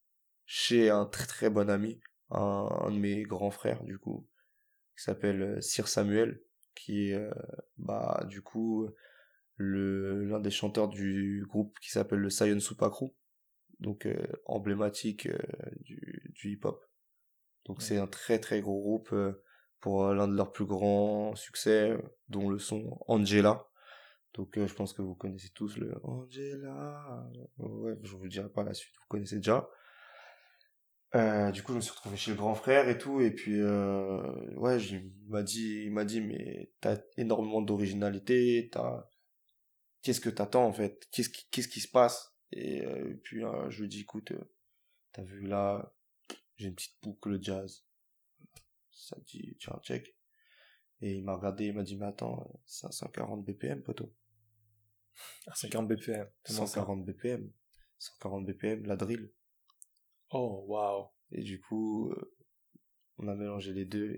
chez un très très bon ami, un, un de mes grands frères du coup, qui s'appelle euh, Sir Samuel, qui est euh, bah du coup le l'un des chanteurs du groupe qui s'appelle le Sion Supakru, donc euh, emblématique du, du hip-hop. Donc c'est un très très gros groupe pour l'un de leurs plus grands succès, dont le son Angela. Donc je pense que vous connaissez tous le Angela. Ouais, je vous dirai pas la suite, vous connaissez déjà. Euh, du coup, je me suis retrouvé chez le grand frère et tout, et puis euh, ouais, il m'a dit, dit, mais t'as énormément d'originalité, qu'est-ce que t'attends en fait, qu'est-ce qui, qui se passe? Et, euh, puis euh, je lui dis, écoute, euh, t'as vu là, j'ai une petite boucle jazz, ça dit, tiens check, et il m'a regardé, il m'a dit, mais attends, c'est 140 BPM, poteau. 140 BPM. 140 BPM. 140 BPM, la drill. Oh, waouh. Et du coup, euh, on a mélangé les deux.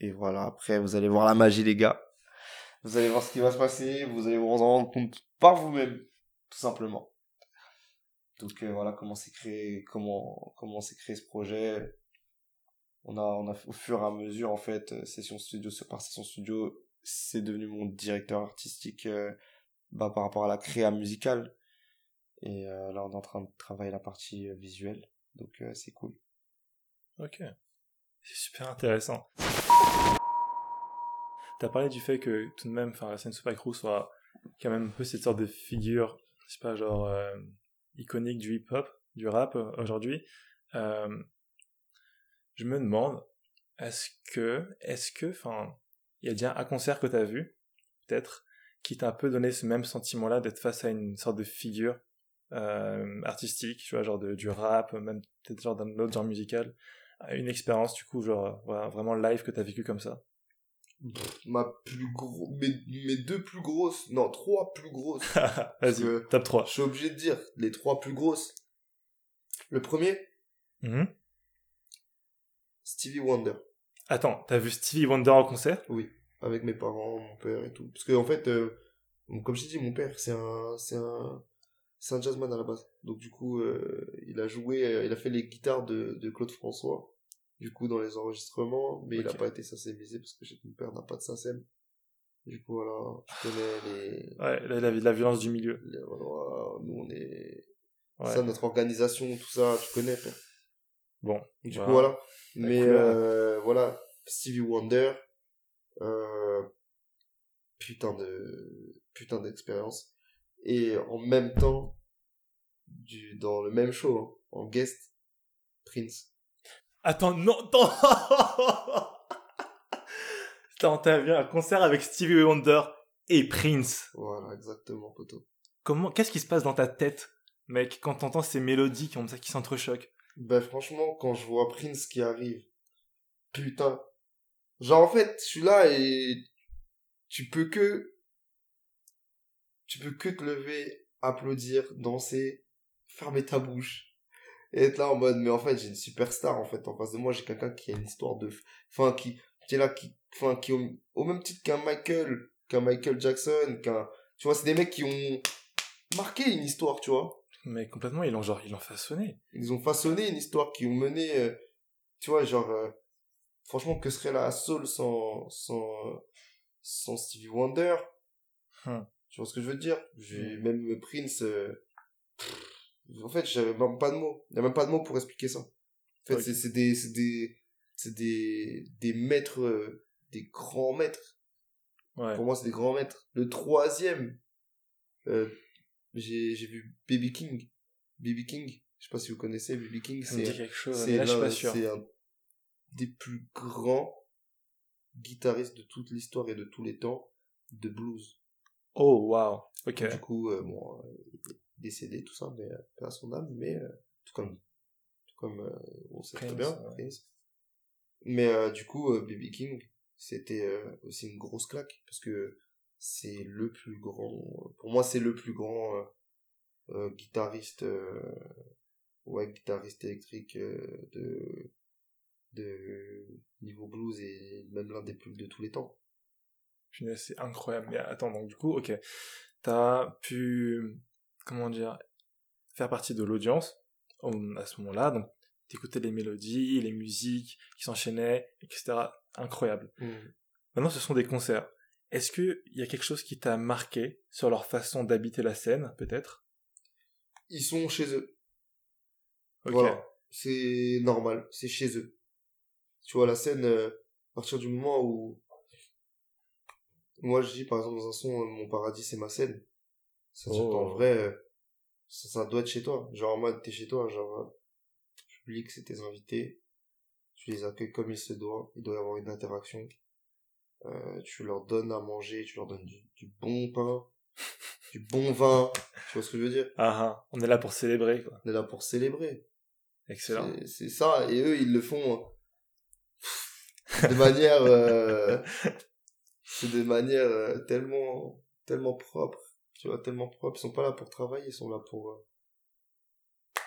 Et, voilà, après, vous allez voir la magie, les gars. Vous allez voir ce qui va se passer. Vous allez vous en rendre compte par vous-même, tout simplement. Donc euh, voilà comment s'est créé, comment comment s'est créé ce projet. On a on a au fur et à mesure en fait euh, session studio par session studio, c'est devenu mon directeur artistique bah, par rapport à la créa musicale et euh, là, on est en train de travailler la partie euh, visuelle. Donc, euh, c'est cool. Ok. C'est super intéressant. T'as parlé du fait que tout de même, enfin, la scène Super Crew soit quand même un peu cette sorte de figure, je sais pas, genre euh, iconique du hip-hop, du rap aujourd'hui. Euh, je me demande, est-ce que, est-ce que, enfin, il y a déjà un concert que t'as vu, peut-être, qui t'a un peu donné ce même sentiment-là d'être face à une sorte de figure euh, artistique, tu vois, genre de, du rap, même peut-être genre d'un autre genre musical, une expérience du coup, genre voilà, vraiment live que t'as vécu comme ça Ma plus gros, mes, mes deux plus grosses, non, trois plus grosses. Vas-y, top 3. Je suis obligé de dire les trois plus grosses. Le premier, mm-hmm. Stevie Wonder. Attends, t'as vu Stevie Wonder en concert? Oui, avec mes parents, mon père et tout. Parce que en fait, euh, comme je t'ai dit, mon père, c'est un, c'est un, c'est un jazzman à la base. Donc du coup, euh, il a joué, euh, il a fait les guitares de, de Claude François, du coup dans les enregistrements, mais il a pas été sasémisé parce que mon père n'a pas de sasem. Du coup voilà, tu connais les. Ouais, la, la, la violence du milieu. voilà, nous on est. Ouais. Ça, notre organisation, tout ça, tu connais. Frère. Bon. Du coup voilà. Mais euh, voilà, Stevie Wonder, euh, putain de putain d'expérience. Et en même temps du dans le même show hein, en guest Prince. Attends non attends. T'as vu un concert avec Stevie Wonder et Prince. Voilà exactement poto. Comment qu'est-ce qui se passe dans ta tête mec quand t'entends ces mélodies ça qui s'entrechoquent? Ben franchement quand je vois Prince qui arrive putain. Genre, en fait, je suis là et tu peux que, tu peux que te lever, applaudir, danser, fermer ta bouche et être là en mode, mais en fait, j'ai une superstar, en fait, en face de moi, j'ai quelqu'un qui a une histoire de, enfin, qui, qui est là, qui, enfin, qui au, au même titre qu'un Michael, qu'un Michael Jackson, qu'un, tu vois, c'est des mecs qui ont marqué une histoire, tu vois. Mais complètement, ils l'ont genre, ils l'ont façonné. Ils ont façonné une histoire qui ont mené, euh, tu vois, genre, euh, franchement, que serait la soul sans, sans, sans Stevie Wonder? Hmm. Tu vois ce que je veux dire? J'ai même Prince, euh, en fait, j'avais même pas de mots. Il y a même pas de mots pour expliquer ça. En fait, c'est, des, des, des, des maîtres, euh, des grands maîtres. Ouais. Pour moi, c'est des grands maîtres. Le troisième, euh, j'ai, vu Baby King. Baby King. Je sais pas si vous connaissez Baby King. C'est, c'est un des plus grands guitaristes de toute l'histoire et de tous les temps de blues. Oh, waouh. Ok. Du coup, euh, bon, euh, il est décédé, tout ça, mais euh, paix à son âme, mais euh, tout comme, tout comme euh, on sait très bien, ouais. Mais euh, du coup, B.B. King, c'était euh, aussi une grosse claque, parce que c'est le plus grand, pour moi, c'est le plus grand euh, euh, guitariste, euh, ouais, guitariste électrique de, de niveau blues et même l'un des plus de tous les temps. C'est incroyable. Mais attends, donc du coup, ok, t'as pu, comment dire, faire partie de l'audience au- à ce moment-là, donc t'écoutais les mélodies, les musiques qui s'enchaînaient, etc. Incroyable. Maintenant, ce sont des concerts. Est-ce que il y a quelque chose qui t'a marqué sur leur façon d'habiter la scène, peut-être? Ils sont chez eux. Ok. Voilà, c'est normal, c'est chez eux. Tu vois, la scène, euh, à partir du moment où... Moi, je dis, par exemple, dans un son, euh, Mon paradis, c'est ma scène. Ça Oh. qu'en vrai, euh, ça, ça doit être chez toi. Genre, en mode, t'es chez toi, genre, euh, public, c'est tes invités. Tu les accueilles comme il se doit. Il doit y avoir une interaction. Euh, tu leur donnes à manger, tu leur donnes du, du bon pain, du bon vin. Tu vois ce que je veux dire? Ah, ah, on est là pour célébrer, quoi. On est là pour célébrer. Excellent. C'est- ça, et eux, ils le font euh, de manière, euh, c'est de manière euh, tellement, tellement propre, tu vois, tellement propre. Ils sont pas là pour travailler, ils sont là pour, euh,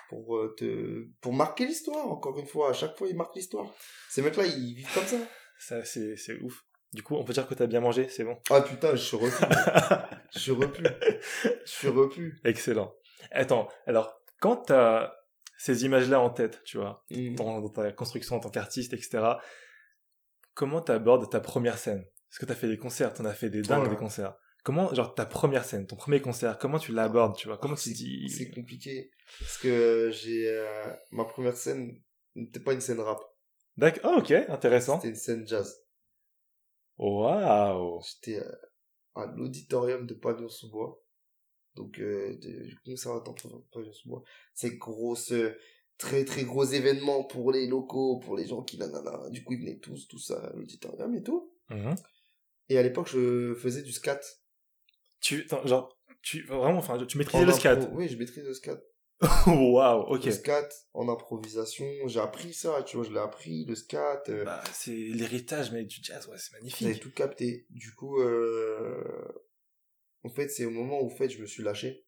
pour euh, te, pour marquer l'histoire, encore une fois. À chaque fois, ils marquent l'histoire. Ces mecs-là, ils vivent comme ça. Ça, c'est, c'est ouf. Du coup, on peut dire que t'as bien mangé, c'est bon. Ah putain, je suis repu. je suis repu. Je suis repu. Excellent. Attends, alors, quand t'as ces images-là en tête, tu vois, Mm. dans, dans ta construction en tant qu'artiste, etc., comment t'abordes ta première scène? Parce que t'as fait des concerts, t'en as fait des dingues des concerts. Comment, genre, ta première scène, ton premier concert, comment tu l'abordes, tu vois? Comment tu c'est- dis C'est compliqué. Parce que j'ai, euh, ma première scène n'était pas une scène rap. D'accord, oh, ok, intéressant. C'était une scène jazz. Waouh J'étais euh, à l'auditorium de Pavillon-sous-Bois. Donc, euh, du conservatoire Pavillon-sous-Bois. C'est grosse, euh, très très gros événement pour les locaux, pour les gens qui nanana. Du coup, ils venaient tous, tous à l'auditorium et tout. Mhm. Et à l'époque, je faisais du scat. Tu, genre, tu, vraiment, enfin, tu maîtrisais En le scat. Oui, je maîtrise le scat. Waouh, ok. Le scat en improvisation. J'ai appris ça, tu vois, je l'ai appris, le scat. euh, Bah, c'est l'héritage, mais du jazz, ouais, c'est J'avais magnifique. tout capté. Du coup, euh... en fait, c'est au moment où en fait, je me suis lâché.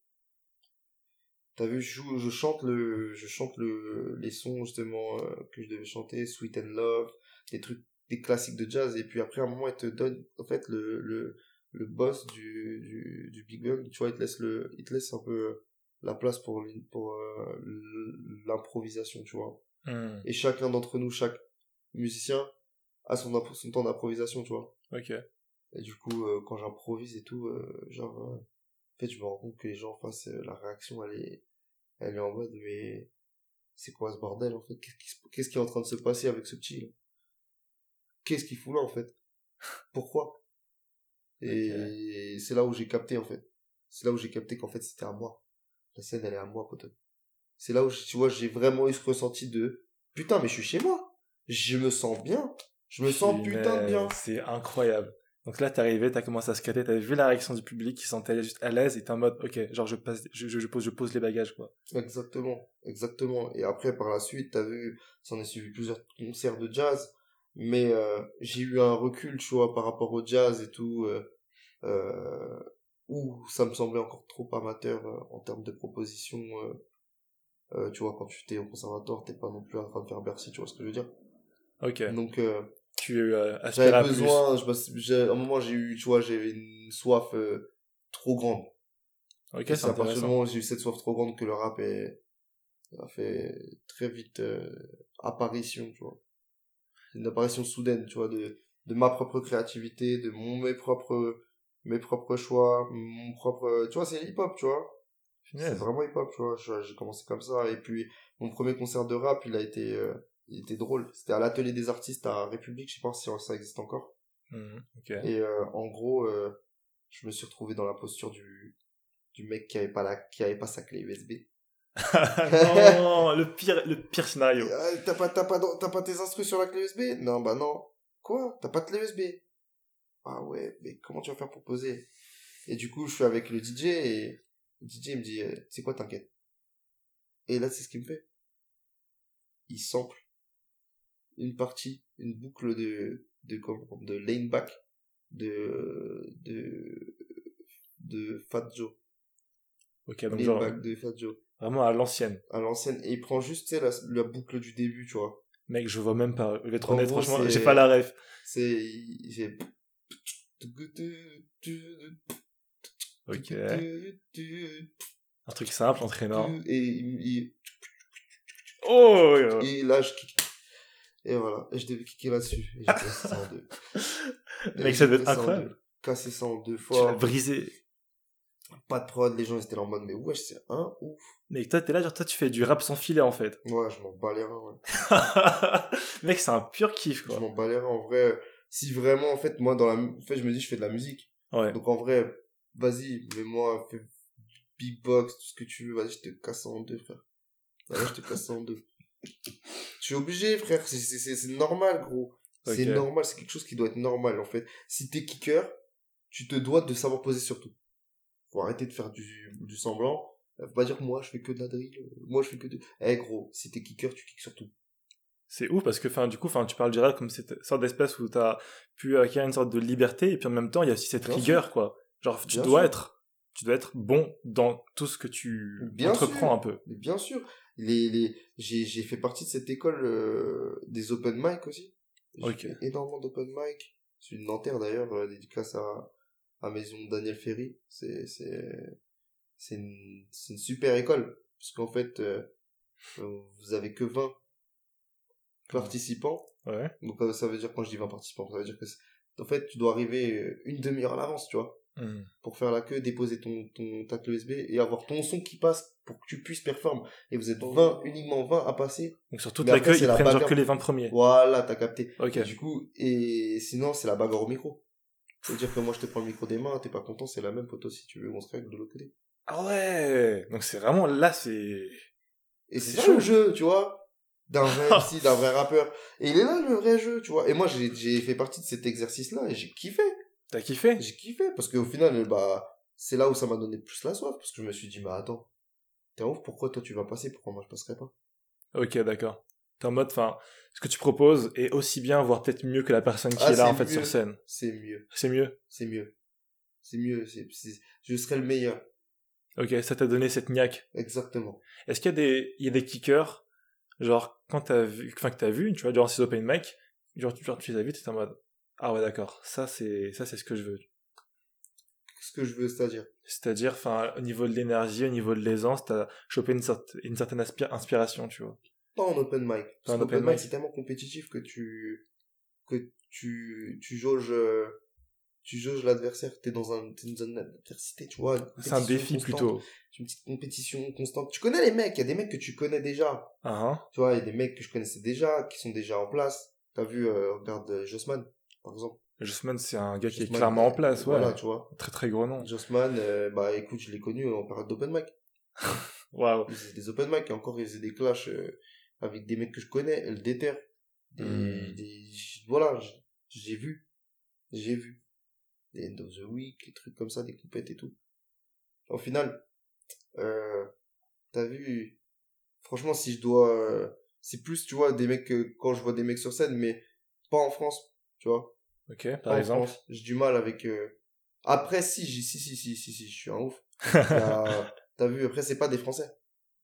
T'as vu, je, joue, je chante le, je chante le, les sons justement euh, que je devais chanter, Sweet and Love, des trucs, des classiques de jazz. Et puis après, à un moment, il te donne, en fait, le, le, le boss du, du, du Big Bang. Tu vois, il te laisse le, il te laisse un peu la place pour, pour euh, l'improvisation, tu vois. Hmm, Et chacun d'entre nous, chaque musicien, a son, son temps d'improvisation, tu vois. Ok. Et du coup, euh, quand j'improvise et tout, genre, en fait, je me rends compte que les gens en face, euh, la réaction, elle est, elle est en mode, mais c'est quoi ce bordel, en fait? Qu'est-ce qui, se- qu'est-ce qui est en train de se passer avec ce petit, Qu'est-ce qu'il fout là, en fait? Pourquoi? Et c'est là où j'ai capté, en fait. C'est là où j'ai capté qu'en fait, c'était à moi. La scène, elle est à moi, pote. C'est là où, tu vois, j'ai vraiment eu ce ressenti de, putain, mais je suis chez moi. Je me sens bien. Je me sens putain de bien. C'est incroyable. Donc là, t'es arrivé, t'as commencé à skater, t'avais vu la réaction du public qui se sentait juste à l'aise et t'es en mode, ok, genre je passe, je, je, je pose, je pose les bagages, quoi. Exactement, exactement. Et après, par la suite, t'as vu, s'en est suivi plusieurs concerts de jazz. Mais euh, j'ai eu un recul, tu vois, par rapport au jazz et tout, euh, euh, où ça me semblait encore trop amateur euh, en termes de propositions. euh, tu vois, quand tu t'es au conservatoire, t'es pas non plus en train de faire Bercy, tu vois ce que je veux dire? Ok. Donc, euh, Tu euh, aspires à j'avais plus. besoin, je, j'ai- à un moment, j'ai eu, tu vois, j'avais une soif euh, trop grande. Ok, c'est c'est à partir du intéressant. moment où j'ai eu cette soif trop grande que le rap est, a fait très vite euh, apparition, tu vois. Une apparition soudaine, tu vois, de, de ma propre créativité, de mon, mes propres, mes propres choix, mon propre, tu vois, c'est hip-hop, tu vois. C'est vraiment hip-hop, tu vois. J'ai commencé comme ça. Et puis, mon premier concert de rap, il a été, euh, il était drôle. C'était à l'atelier des artistes à République, je sais pas si ça existe encore. Mhm, ok. Et euh, en gros, euh, je me suis retrouvé dans la posture du, du mec qui avait pas la, qui avait pas sa clé USB. non, le pire, le pire scénario. Ah, T'as pas, t'as pas, t'as pas tes instrus sur la clé USB Non, bah non. Quoi? T'as pas de clé USB Ah ouais, mais comment tu vas faire pour poser? Et du coup, je suis avec le DJ et le DJ il me dit, euh, c'est quoi, t'inquiète? Et là, c'est ce qu'il me fait. Il sample une partie, une boucle de, de, comment, de lane back de, de, de Fat Joe. Ok, donc Lane genre, back de Fat Joe. vraiment à l'ancienne. À l'ancienne. Et il prend juste, tu sais, la, la boucle du début, tu vois. Mec, je vois même pas. Je vais être honnête, franchement, j'ai pas la ref. C'est, j'ai, Ok. Un truc simple, entraînant. et, il- Oh et là, je kick. Et voilà, et je devais kicker là-dessus. Et j'ai cassé ça en deux. Et Mec, ça devait être incroyable. Cassé ça en deux Tu l'as fois. brisé. Pas de prod, les gens étaient là en mode, mais wesh, c'est un ouf. Mec, toi, t'es là, genre, toi, tu fais du rap sans filet, en fait. Ouais, je m'en bats les reins, ouais. Mec, c'est un pur kiff, Je quoi. m'en bats les reins, en vrai. Si vraiment, en fait, moi, dans la, en fait, je me dis, je fais de la musique. Ouais. Donc, en vrai, vas-y, mets-moi, fais beatbox, tout ce que tu veux, vas-y, je te casse en deux, frère. Vas-y, je te casse en deux. Je suis obligé, frère, c'est, normal, gros. C'est normal, c'est quelque chose qui doit être normal, en fait. Si t'es kicker, tu te dois de savoir poser sur tout. Faut arrêter de faire du, du semblant. Faut pas dire, moi, je fais que de la drill. Moi, je fais que de... Eh, gros, si t'es kicker, tu kicks sur tout. C'est ouf parce que, enfin, du coup, enfin, tu parles du rap comme cette sorte d'espèce où t'as pu acquérir une sorte de liberté et puis en même temps, il y a aussi cette Bien rigueur, quoi. Genre, tu Bien dois sûr. être, tu dois être bon dans tout ce que tu Bien entreprends sûr. un peu. Mais bien sûr, les, les, j'ai, j'ai fait partie de cette école euh, des open mic aussi. J'ai Ok. fait énormément d'open mic. C'est une Nanterre d'ailleurs, euh, dédicace à, à Maison Daniel Ferry. C'est, c'est, c'est une, c'est une super école. Parce qu'en fait, euh, vous avez que 20 participants. Ouais. Donc euh, ça veut dire, quand je dis 20 participants, ça veut dire que, c'est- en fait, tu dois arriver euh, une demi-heure à l'avance, tu vois Hmm. pour faire la queue, déposer ton, ton, ta clé USB et avoir ton son qui passe pour que tu puisses performer. Et vous êtes 20, uniquement 20 à passer. Donc sur toute Mais la après, queue, c'est ils la prennent genre que les 20 premiers. Voilà, t'as capté. Ok. Et du coup, et sinon, c'est la bagarre au micro. Ça veut dire que moi, je te prends le micro des mains, t'es pas content, c'est la même photo si tu veux, on se règle de l'autre côté. Ah ouais. Donc c'est vraiment là, c'est. Et c'est ça le jeu, tu vois d'un vrai MC, d'un vrai rappeur. Et il est là, le vrai jeu, tu vois. Et moi, j'ai j'ai fait partie de cet exercice-là et j'ai kiffé. T'as kiffé? J'ai kiffé parce qu'au final, bah, c'est là où ça m'a donné plus la soif parce que je me suis dit, mais attends, t'es ouf, pourquoi toi tu vas passer, pourquoi moi je passerai pas? Ok, d'accord. T'es en mode, enfin, ce que tu proposes est aussi bien, voire peut-être mieux que la personne qui Ah, est là en fait sur scène. C'est mieux, C'est mieux? c'est mieux, c'est mieux, c'est- je serai le meilleur, Ok, ça t'a donné cette niaque. exactement. Est-ce qu'il y a des, il y a des kickers, genre, quand t'as vu, enfin, que t'as vu, tu vois, durant ces open mic, genre, tu, genre, tu les as vus, t'étais en mode, ah ouais, d'accord, ça c'est, ça c'est ce que je veux. Ce que je veux, c'est-à-dire. C'est-à-dire, enfin, au niveau de l'énergie, au niveau de l'aisance, t'as chopé une, sorte, une certaine inspiration, tu vois. Pas en open mic. Pas Parce en open mic, c'est tellement compétitif que tu, que tu, tu jauges, euh, tu jauges l'adversaire, t'es dans un, t'es dans une adversité, tu vois. C'est un défi constante. plutôt. C'est une petite compétition constante. Tu connais les mecs, il y a des mecs que tu connais déjà. Ah, hein. Tu vois, il y a des mecs que je connaissais déjà, qui sont déjà en place. T'as vu, euh, regarde euh, Jossman, par exemple. Jossman, c'est un gars qui est clairement en euh, place, ouais. Voilà, tu vois. Très très gros nom. Jossman, euh, bah écoute, je l'ai connu en période d'open mic. Waouh. Il faisait des open mic et encore il faisait des clashs euh, avec des mecs que je connais, El Déter. Des, Hmm. des, voilà, j'ai vu. J'ai vu. Des End of the Week, des trucs comme ça, des coupettes et tout. Au final, euh, t'as vu, franchement, si je dois, euh, c'est plus, tu vois, des mecs que, quand je vois des mecs sur scène, mais pas en France, tu vois. Ok, par en exemple. J'ai du mal avec. euh, Après, si, j'ai- si, si, si, si, si, je suis un ouf. T'as vu, après, c'est pas des Français.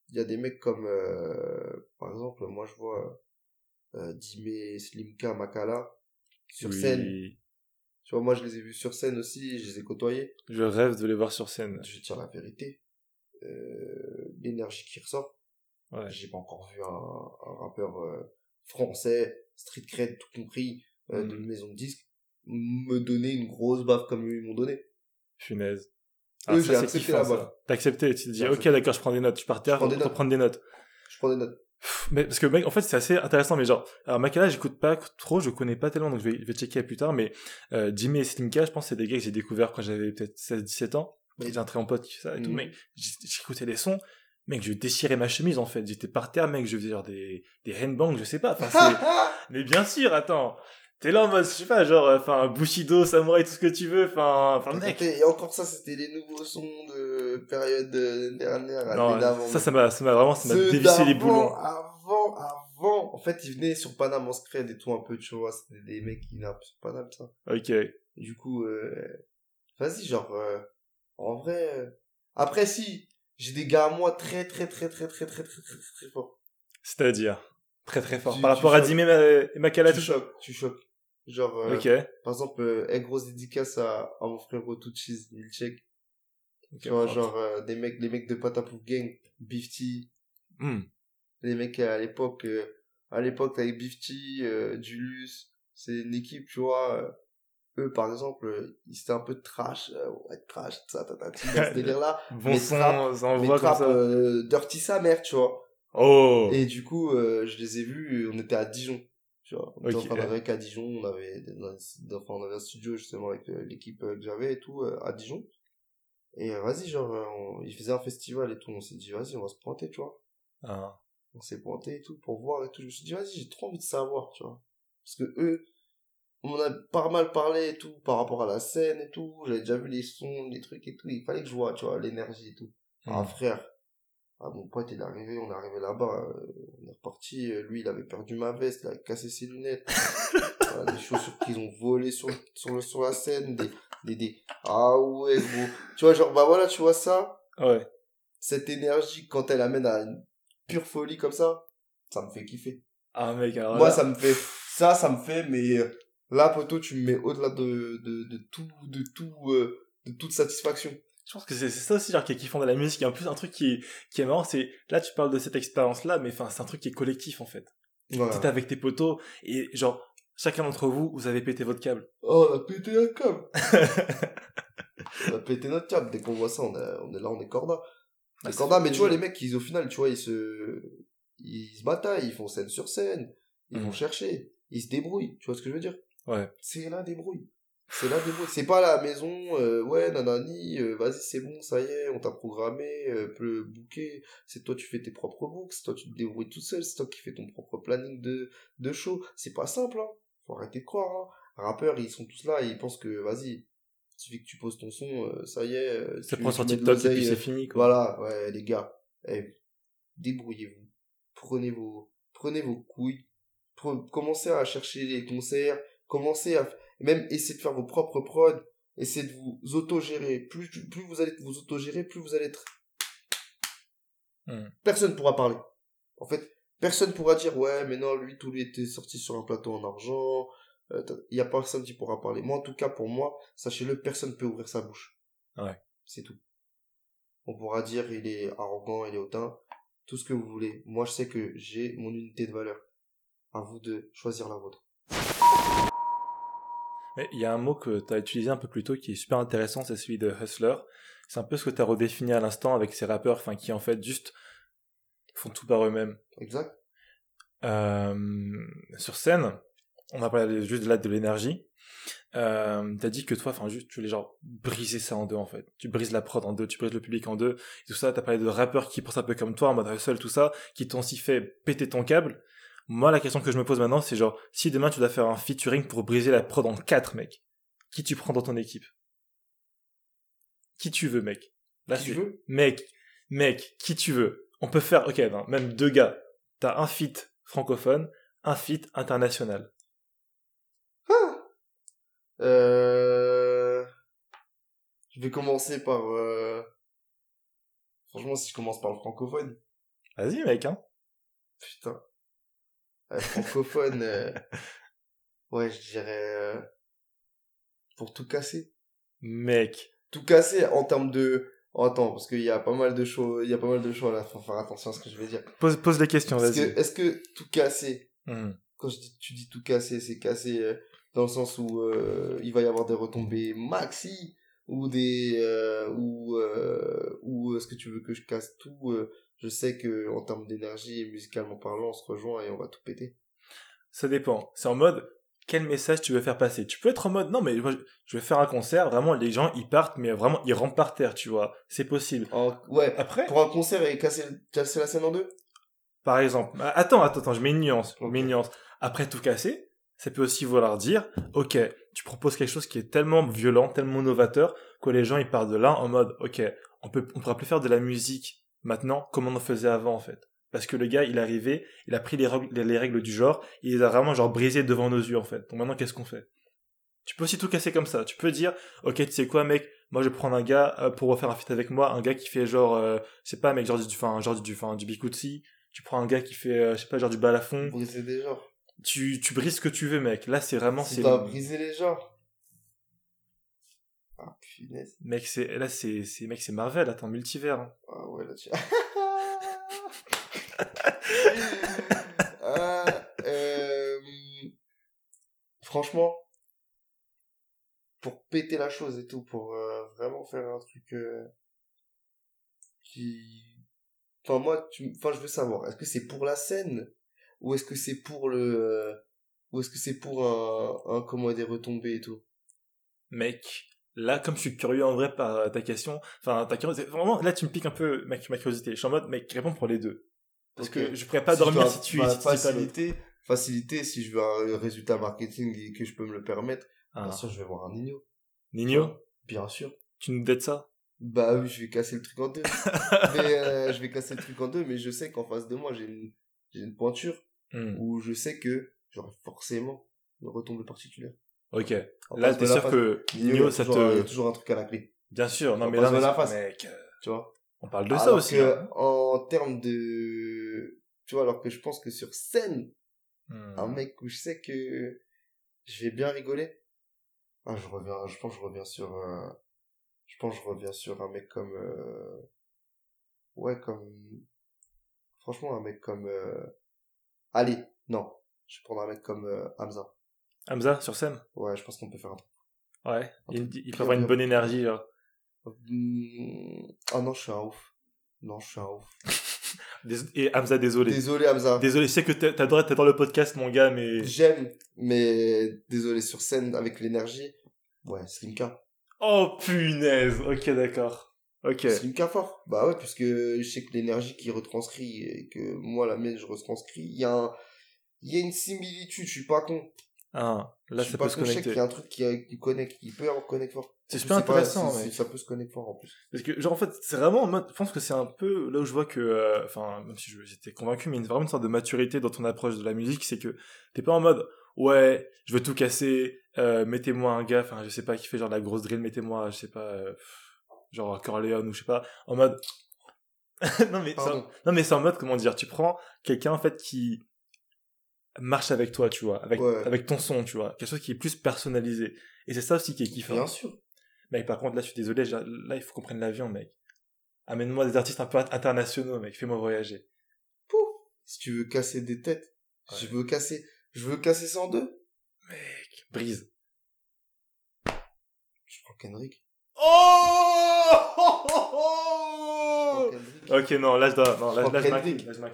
Il y a des mecs comme, euh, par exemple, moi, je vois euh, Dime, Slimka, Makala sur Oui. scène. Tu vois, moi, je les ai vus sur scène aussi, je les ai côtoyés. Je rêve de les voir sur scène. Je vais dire la vérité. Euh, L'énergie qui ressort. Ouais. J'ai pas encore vu un, un rappeur euh, français, street cred, tout compris, euh, de Mhm. maison de disques, me donner une grosse baffe comme ils m'ont donné. Punaise. Eux, j'ai c'est accepté kiffant, la baffe. T'as accepté, tu te dis, J'ai ok, d'accord, je prends des notes. Je partais Je prends des pour notes. prendre des notes. Je prends des notes. Mais parce que mec, en fait, c'est assez intéressant, mais genre, alors Makala, j'écoute pas trop, je connais pas tellement, donc je vais, je vais checker plus tard, mais euh, Jimmy et Slimka, je pense c'est des gars que j'ai découvert quand j'avais peut-être 16-17 ans. Mais- J'ai un très bon pote ça et tout, Mhm. j'- j'écoutais les sons, mec, je déchirais ma chemise, en fait. J'étais par terre, mec, je faisais genre des, des handbangs, je sais pas, enfin, mais bien sûr, attends. T'es là en mode, je sais pas, genre, enfin, Bushido, Samurai, tout ce que tu veux, enfin, enfin, mec. Et encore ça, c'était les nouveaux sons de période euh, dernière. Non, d'avant. ça, ça m'a, ça m'a vraiment, ça m'a dévissé les boulons. Avant, avant. En fait, ils venaient sur Paname en scred et tout un peu, tu vois. C'était des mecs qui venaient sur Paname, ça. Ok. Du coup, euh, vas-y, genre, euh, en vrai. euh, Après, si, j'ai des gars à moi très, très, très, très, très, très, très, très, très, très forts. C'est-à-dire, très très fort. Tu- Par tu rapport à choques. Jimmy et Makala, Tu ça. choques, tu choques. Genre, euh, par exemple, euh, grosse dédicace à, à mon frérot Touchis, Milchek. Ok, Tu vois, genre, euh, des mecs, les mecs de Patapouf Gang, Bifty, Hmm. les mecs à l'époque, euh, à l'époque, avec Bifty, euh, Julius, c'est une équipe, tu vois, euh, eux, par exemple, euh, ils étaient un peu trash, euh, ouais, trash, ça, ta, ta, ce délire-là. Bon Mais son, trap- ça mais trap, ça. euh, dirty sa mère, tu vois. Oh Et du coup, euh, je les ai vus, on était à Dijon. Tu vois, on à Dijon, on avait, enfin, on avait un studio justement avec euh, l'équipe euh, que j'avais et tout, euh, à Dijon. Et vas-y, genre, on- ils faisaient un festival et tout, on s'est dit, vas-y, on va se pointer, tu vois. Ah. On s'est pointé et tout pour voir et tout. Je me suis dit, vas-y, j'ai trop envie de savoir, tu vois. Parce que eux, on a pas mal parlé et tout par rapport à la scène et tout. J'avais déjà vu les sons, les trucs et tout. Il fallait que je vois, tu vois, l'énergie et tout. Ah Hmm. frère, ah, mon pote il est arrivé, on est arrivé là-bas, euh, on est reparti, euh, lui il avait perdu ma veste, il avait cassé ses lunettes, Voilà, des chaussures qu'ils ont volées sur, sur, le- sur la scène, des, des, des, ah ouais gros, tu vois genre bah voilà tu vois ça, Ouais. cette énergie quand elle amène à une pure folie comme ça, ça me fait kiffer. Ah mec, alors Moi là- ça me fait, ça ça me fait, mais euh, là poto tu me mets au-delà de, de, de tout, de tout, de toute satisfaction. Je pense que c'est ça aussi genre, qui est kiffant dans la musique. Et en plus, un truc qui est, qui est marrant, c'est là tu parles de cette expérience-là, mais enfin c'est un truc qui est collectif en fait. Voilà. T'es avec tes potos et genre chacun d'entre vous, vous avez pété votre câble. Oh, on a pété un câble. on a pété notre câble. Dès qu'on voit ça, on, est- on est là, on est corda. Ah, ça corda, mais tu vois, les mecs, ils, au final, tu vois, ils se, ils se bataillent, ils font scène sur scène, ils Mhm. vont chercher, ils se débrouillent. Tu vois ce que je veux dire? Ouais. C'est la débrouille. C'est débrouille. C'est pas à la maison, euh, ouais, nanani, euh, vas-y, c'est bon, ça y est, on t'a programmé, euh, le bouquet. C'est toi, tu fais tes propres books, c'est toi, tu te débrouilles tout seul, c'est toi qui fais ton propre planning de, de show. C'est pas simple, hein. Faut arrêter de croire, hein. Un rappeur, ils sont tous là, et ils pensent que, vas-y, il suffit que tu poses ton son, euh, ça y est. Ça prend sur TikTok et puis c'est fini quoi. voilà, ouais, les gars, eh, débrouillez-vous. Prenez vos, prenez vos couilles. Pre- commencez à chercher les concerts. Commencez à, même essayer de faire vos propres prods. Essayez de vous autogérer. Plus, plus vous allez vous autogérer, plus vous allez être. Hmm. Personne pourra parler. En fait, personne pourra dire, ouais, mais non, lui, tout lui était sorti sur un plateau en argent. Euh, Il y a personne qui pourra parler. Moi, en tout cas, pour moi, sachez-le, personne peut ouvrir sa bouche. Ouais. C'est tout. On pourra dire il est arrogant, il est hautain, tout ce que vous voulez. Moi, je sais que j'ai mon unité de valeur. À vous de choisir la vôtre. Il y a un mot que tu as utilisé un peu plus tôt qui est super intéressant, c'est celui de hustler. C'est un peu ce que tu as redéfini à l'instant avec ces rappeurs enfin, qui en fait juste font tout par eux-mêmes. Exact. Euh, sur scène, on a parlé juste de là de l'énergie. Euh, t'as dit que toi, enfin, juste, tu voulais genre briser ça en deux, en fait. Tu brises la prod en deux, tu brises le public en deux, et tout ça. T'as parlé de rappeurs qui pensent un peu comme toi, en mode hustle, tout ça, qui t'ont aussi fait péter ton câble. Moi, la question que je me pose maintenant, c'est genre, si demain tu dois faire un featuring pour briser la prod en quatre, mec, qui tu prends dans ton équipe? Qui tu veux, mec? Là, Qui tu c'est- veux Mec, mec, qui tu veux? On peut faire, ok, non, même deux gars. T'as un feat francophone, un feat international. Euh... Je vais commencer par... euh, Franchement, si je commence par le francophone, Vas-y, mec, hein. putain. Euh, francophone, euh, ouais, je dirais... euh, Pour tout casser. Mec. Tout casser en termes de... Oh, attends, parce qu'il y a pas mal de choses, il y a pas mal de choses là, faut faire attention à ce que je vais dire. Pose, pose les questions, Est-ce vas-y. que, est-ce que tout casser, Hmm. quand je dis, tu dis tout casser, c'est casser euh, dans le sens où euh, il va y avoir des retombées maxi ou des euh, ou ou est-ce que tu veux que je casse tout Je sais que en termes d'énergie et musicalement parlant, on se rejoint et on va tout péter. Ça dépend. C'est en mode, quel message tu veux faire passer? Tu peux être en mode, non, mais je- vais faire un concert, vraiment, les gens, ils partent, mais vraiment, ils rentrent par terre, tu vois. C'est possible. Ouais, Après, pour un concert et casser, casser la scène en deux? Par exemple, ah, attends, attends, attends, je mets une nuance, mets une nuance. Après tout casser, ça peut aussi vouloir dire, ok, tu proposes quelque chose qui est tellement violent, tellement novateur, que les gens, ils partent de là en mode, ok, on peut, on pourra plus faire de la musique maintenant comme on en faisait avant, en fait? Parce que le gars, il est arrivé, il a pris les, règles- les règles du genre, il les a vraiment, genre, brisées devant nos yeux, en fait. Donc maintenant, qu'est-ce qu'on fait? Tu peux aussi tout casser comme ça. Tu peux dire, ok, tu sais quoi, mec, moi, je vais prendre un gars euh, pour refaire un feat avec moi, un gars qui fait genre, euh, je sais pas, mec, genre du, enfin, genre du, enfin, du Bikutsi. Tu prends un gars qui fait, euh, je sais pas, genre du balafon. Briser des genres. Tu, tu brises ce que tu veux, mec. Là, c'est vraiment, Si c'est, t'as brisé les genres. Ah, punaise. mec, c'est, là, c'est, c'est, mec, c'est Marvel, attends, multivers. hein. Ah ouais, là tu... Ah, euh, Franchement, pour péter la chose et tout, pour euh, vraiment faire un truc euh, qui... Enfin, moi, tu... enfin, je veux savoir, est-ce que c'est pour la scène ou est-ce que c'est pour le... Ou est-ce que c'est pour un, un comment des retombées et tout? Mec, là, comme je suis curieux en vrai par euh, ta question, enfin, ta curiosité, vraiment, là, tu me piques un peu ma, ma curiosité. Je suis en mode, mec, réponds pour les deux. Parce que je pourrais pas Si dormir si tu, si facilité, facilité, si je veux un résultat marketing et que je peux me le permettre, Ah. bien sûr, je vais voir un Nino. Nino, Bien sûr. tu nous dettes ça? Bah oui, je vais casser le truc en deux. mais euh, je vais casser le truc en deux, mais je sais qu'en face de moi, j'ai une, j'ai une pointure Hmm, où je sais que j'aurai forcément une retombée particulière. Ok. Là, t'es sûr que Nino, ça un- il y a te... toujours un truc à la clé, Bien sûr, non, mais là, la face. mec, tu vois. on parle de ça aussi. que, hein. en termes de, tu vois, alors que je pense que sur scène, Hmm. un mec où je sais que je vais bien rigoler. Ah, je reviens, je pense que je reviens sur, euh, je pense que je reviens sur un mec comme, euh, ouais, comme, franchement, un mec comme, euh, allez, non, je vais prendre un mec comme euh, Hamza. Hamza, sur scène? Ouais, je pense qu'on peut faire un truc. Ouais. Un Il, il peut avoir une bonne énergie, genre. Hmm, Ah non, je suis un ouf. Non, je suis un ouf. Et Hamza, désolé. Désolé, Hamza. Désolé, je sais que t'a- t'adores, t'adores le podcast, mon gars, mais... J'aime, mais désolé sur scène avec l'énergie. Ouais, Slimka. Oh, punaise. Ok, d'accord. Ok. Slimka fort. Bah ouais, puisque je sais que l'énergie qui retranscrit et que moi, la mienne, je retranscris, il y a un, il y a une similitude, je suis pas con. Ah, là, ça peut se con, je sais qu'il connecter. y a un truc qui, qui connecte, qui peut en connecter fort. C'est super intéressant, c'est- Ça peut se connecter fort en plus. Parce que, genre, en fait, c'est vraiment en mode, je pense que c'est un peu là où je vois que, euh, enfin, même si j'étais convaincu, mais il y a vraiment une sorte de maturité dans ton approche de la musique, c'est que t'es pas en mode, ouais, je veux tout casser, euh, mettez-moi un gars, enfin, je sais pas, qui fait genre la grosse drill, mettez-moi, je sais pas, euh, genre Corleone ou je sais pas, en mode, non mais, en- non mais c'est en mode, comment dire, tu prends quelqu'un, en fait, qui marche avec toi, tu vois, avec, Ouais. avec ton son, tu vois, quelque chose qui est plus personnalisé. Et c'est ça aussi qui est kiffant. Bien sûr. Mec, par contre, là, je suis désolé, là, il faut qu'on prenne l'avion, mec. Amène-moi des artistes un peu internationaux, mec. Fais-moi voyager. Si tu veux casser des têtes, Ouais. je veux casser, je veux casser 102. Mec, brise. Je prends Kendrick. Oh. Ok, non, là, je dois, non, là, Je prends là, je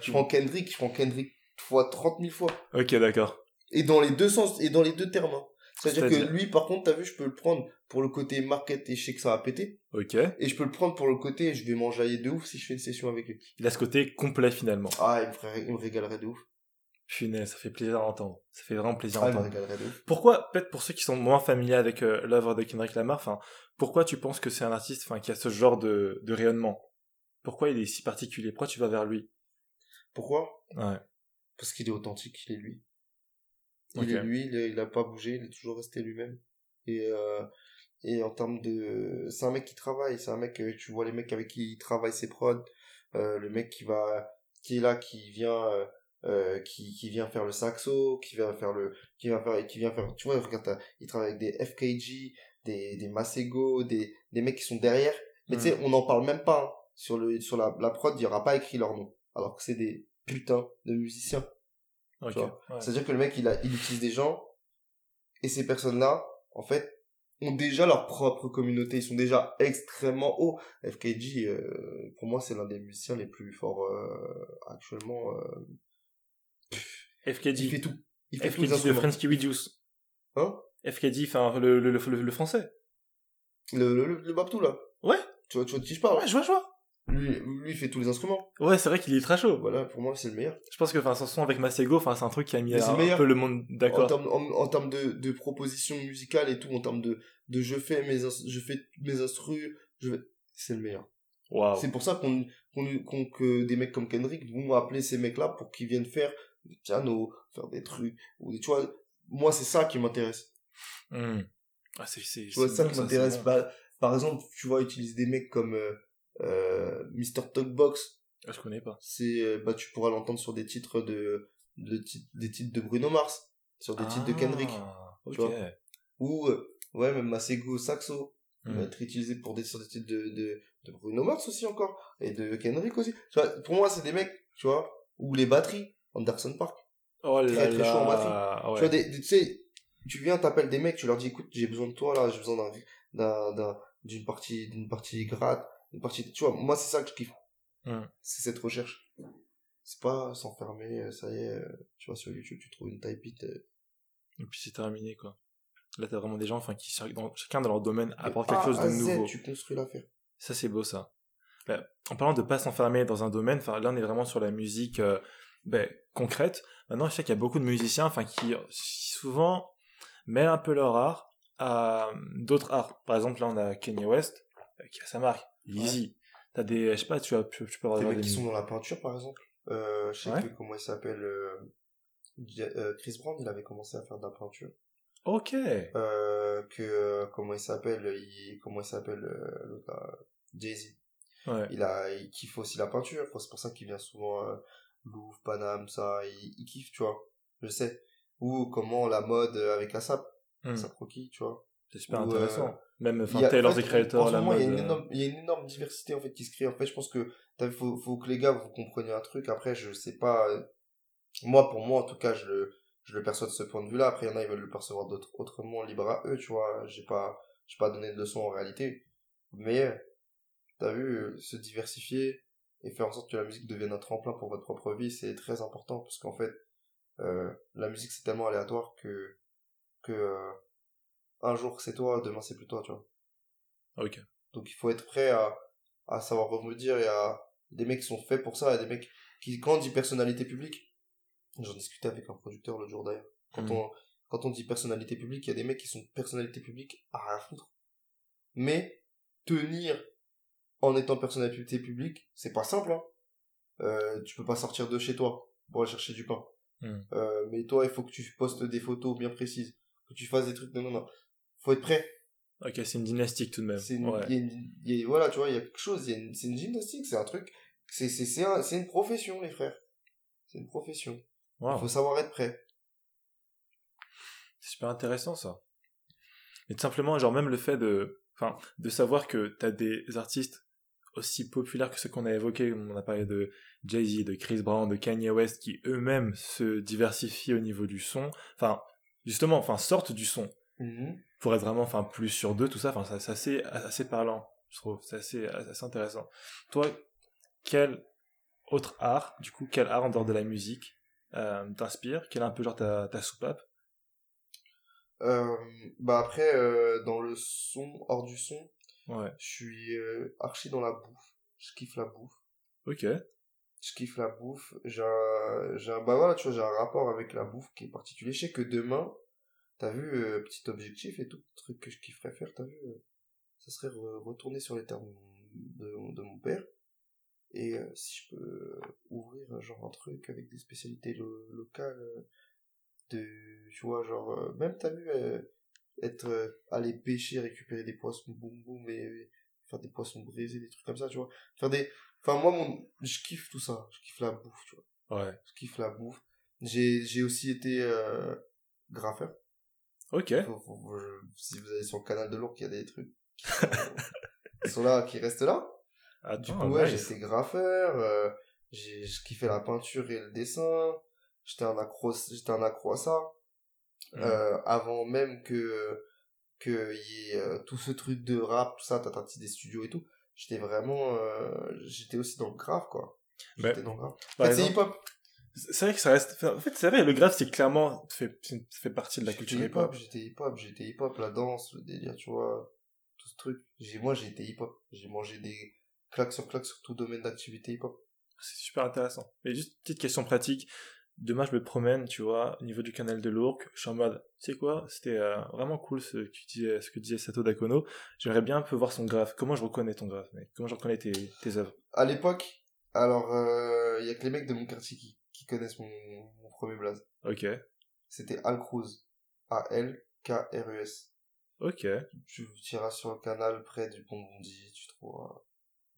je prends Kendrick, je prends Kendrick fois 30 000 fois. Ok, d'accord. Et dans les deux sens, et dans les deux termes. hein. C'est-à-dire que lui, par contre, t'as vu, je peux le prendre pour le côté market et je sais que ça va péter. Ok. Et je peux le prendre pour le côté, je vais m'enjailler de ouf si je fais une session avec lui. Il a ce côté complet, finalement. Ah, il me, ferait- il me régalerait de ouf. Punaise, ça fait plaisir à entendre. Ça fait vraiment plaisir à Ah, entendre. Pourquoi, peut-être pour ceux qui sont moins familiers avec euh, l'œuvre de Kendrick Lamar, enfin, pourquoi tu penses que c'est un artiste, enfin, qui a ce genre de, de rayonnement? Pourquoi il est si particulier? Pourquoi tu vas vers lui? Pourquoi? Ouais. Parce qu'il est authentique, il est lui. Il est lui, il, est- il a pas bougé, il est toujours resté lui-même. Et, euh, et en termes de... C'est un mec qui travaille, c'est un mec, euh, tu vois les mecs avec qui il travaille ses prods, euh, le mec qui va... qui est là, qui vient... Euh, euh, qui, qui vient faire le saxo, qui vient faire le, qui vient faire, qui vient faire, tu vois, regarde, il travaille avec des FKG, des, des Masego, des, des mecs qui sont derrière. Mais tu sais, on n'en parle même pas, hein. Sur le, sur la, la prod, il y aura pas écrit leur nom. Alors que c'est des putains de musiciens. Ok. tu vois. ouais. C'est-à-dire que le mec, il a, il utilise des gens, et ces personnes-là, en fait, ont déjà leur propre communauté. Ils sont déjà extrêmement hauts. FKG, euh, pour moi, c'est l'un des musiciens les plus forts, euh, actuellement, euh, il FKD. fait tout. Il fait de instruments. French Kiwi Juice. Hein? FKD, enfin, le, le, le, le français. Le, le, le, le Babtou, là. Ouais. Tu vois, tu vois de qui je parle? Ouais, je vois, je vois. Lui, lui, fait tous les instruments. Ouais, c'est vrai qu'il est très chaud. Voilà, pour moi, c'est le meilleur. Je pense que, enfin, son son avec Masego, enfin, c'est un truc qui a mis un, peu le monde En d'accord. termes, en, en termes de, de propositions musicales et tout, en termes de, de je fais mes, je fais mes instrus, je vais, c'est le meilleur. Waouh. C'est pour ça qu'on, qu'on, qu'on- que des mecs comme Kendrick vont appeler ces mecs-là pour qu'ils viennent faire des pianos, faire des trucs, ou des, tu vois, moi, c'est ça qui m'intéresse. Hmm. Ah, c'est, c'est, Tu vois, c'est ça qui m'intéresse. Bah, par exemple, tu vois, utiliser des mecs comme, euh, euh, Mr. Talkbox, Ah, je connais pas. c'est, euh, bah, tu pourras l'entendre sur des titres de, de des titres de Bruno Mars, sur des titres de Kendrick. Ah, tu vois. Ou, euh, ouais, même Masego Saxo, il va Hmm. être utilisé pour des, sur des titres de, de, de Bruno Mars aussi encore, et de Kendrick aussi. Tu vois, pour moi, c'est des mecs, tu vois, ou les batteries, Anderson Park. Oh là Très, très chaud en batterie. Tu vois, des, des- tu sais, tu viens, t'appelles des mecs, tu leur dis, écoute, j'ai besoin de toi, là, j'ai besoin d'un, d'un, d'une partie, d'une partie gratte, une partie, tu vois, moi, c'est ça que je kiffe. C'est cette recherche. C'est pas s'enfermer, euh, ça y est, euh, tu vois, sur YouTube, tu trouves une type beat, euh, Et puis c'est terminé, quoi. Là, t'as vraiment des gens, enfin, qui, dans, chacun dans leur domaine, de apportent A quelque chose de Z, nouveau. tu construis l'affaire. Ça, c'est beau, ça. Bah, en parlant de pas s'enfermer dans un domaine, enfin, là, on est vraiment sur la musique euh, ben, concrète. Maintenant, je sais qu'il y a beaucoup de musiciens, enfin, qui souvent mêlent un peu leur art à d'autres arts. Par exemple, là, on a Kanye West, qui a sa marque, Yeezy. T'as des, je sais pas, tu, as, tu, tu peux avoir Des des, mecs qui sont dans la peinture, par exemple. Euh, je sais Ouais. que, comment il s'appelle, euh, euh, Chris Brown, il avait commencé à faire de la peinture. Ok. Euh, que, euh, comment il s'appelle, il, comment il s'appelle, euh, l'autre là, Jay-Z. Ouais. Il a, il kiffe aussi la peinture. Enfin, C'est pour ça qu'il vient souvent, euh, Louvre, Paname, ça, il, il kiffe, tu vois. Je sais. Ou comment la mode avec la sap, Hmm. sap croquis, tu vois. C'est super Ou, intéressant. Même, enfin, Taylor the Creator, la mode. il y a une euh, énorme, il y a une énorme diversité en fait qui se crée. En fait, je pense que faut, faut que les gars vous compreniez un truc. Après, je sais pas. euh, Moi, pour moi, en tout cas, je le, je le perçois de ce point de vue-là. Après, il y en a, ils veulent le percevoir d'autre, autrement, libre à eux, tu vois. J'ai pas, j'ai pas donné de leçon en réalité. Mais, t'as vu, euh, se diversifier et faire en sorte que la musique devienne un tremplin pour votre propre vie, c'est très important parce qu'en fait, euh, la musique c'est tellement aléatoire que, que euh, un jour c'est toi, demain c'est plus toi, tu vois. Ok. Donc il faut être prêt à, à savoir rebondir et à des mecs qui sont faits pour ça, et des mecs qui, quand on dit personnalité publique, j'en discutais avec un producteur l'autre jour d'ailleurs, quand Mhm. on, quand on dit personnalité publique, il y a des mecs qui sont personnalité publique à rien foutre. Mais, tenir en étant personnalité publique, c'est pas simple, hein. Euh, tu peux pas sortir de chez toi pour aller chercher du pain. Mhm. Euh, mais toi, il faut que tu postes des photos bien précises, que tu fasses des trucs, non, non, non. Faut être prêt. Ok, c'est une dynastique tout de même. C'est une, Ouais. il y a une- y a- voilà, tu vois, il y a quelque chose, c'est une gymnastique, c'est un truc, c'est, un- une profession, les frères. C'est une profession. Wow. Il faut savoir être prêt. C'est super intéressant ça. Et tout simplement, genre même le fait de, enfin, de savoir que t'as des artistes aussi populaires que ceux qu'on a évoqués, on a parlé de Jay-Z, de Chris Brown, de Kanye West, qui eux-mêmes se diversifient au niveau du son, enfin, justement, enfin, sortent du son pour être vraiment, enfin, plus sur deux, tout ça, enfin, c'est assez, assez parlant, je trouve, c'est assez, assez intéressant. Toi, quel autre art, du coup, quel art en dehors de la musique euh, t'inspire? Quel est un peu genre ta, ta soupape? Euh, bah après, euh, dans le son, hors du son, Ouais. je suis euh, archi dans la bouffe. Je kiffe la bouffe. Ok. Je kiffe la bouffe. J'ai un, j'ai un, bah voilà, tu vois, j'ai un rapport avec la bouffe qui est particulier. Je sais que demain, t'as vu, euh, petit objectif et tout, truc que je kifferais faire, t'as vu, euh, ça serait re- retourner sur les terres de, mon- de, mon père. Et euh, si je peux euh, ouvrir euh, genre un truc avec des spécialités lo- locales, euh, de, tu vois, genre, euh, même t'as vu, euh, être euh, aller pêcher récupérer des poissons boum boum et, et faire des poissons brisés des trucs comme ça tu vois faire des enfin moi mon je kiffe tout ça je kiffe la bouffe tu vois Ouais. je kiffe la bouffe j'ai j'ai aussi été euh, graffeur Ok. Faut- faut- faut- je- si vous allez sur le canal de l'Ourcq il y a des trucs qui sont, qui sont là qui restent là Attends, du coup, ouais, j'étais graffeur, euh, j'ai je kiffais la peinture et le dessin, j'étais un accro, j'étais un accro à ça. Mhm. Euh, avant même que que y ait euh, tout ce truc de rap, tout ça, tatati des studios et tout, j'étais vraiment, euh, j'étais aussi dans le grave quoi. Mais, J'étais dans le grave. En fait, c'est exemple, hip hop. C'est vrai que ça reste. En fait, c'est vrai, le graphe, c'est clairement. fait, fait partie de la J'étais culture hip hop, hip-hop. j'étais hip hop, j'étais hip hop, la danse, le délire, tu vois, tout ce truc. J'ai moi été hip hop, j'ai mangé des claques sur claques sur tout domaine d'activité hip hop. C'est super intéressant. Mais juste petite question pratique. Demain, je me promène, tu vois, au niveau du canal de l'Ourcq. Je suis en mode, tu sais quoi, c'était euh, vraiment cool ce que, tu disais, ce que disait Sato Dakono. J'aimerais bien un peu voir son graphe. Comment je reconnais ton graphe, mec? Comment je reconnais tes, tes œuvres? À l'époque, alors il y a que les mecs de mon quartier qui connaissent mon, mon premier blaze. Ok. C'était Al Cruz. A-L-K-R-U-S. Ok. Tu tireras sur le canal près du pont de Bondy, tu trouveras,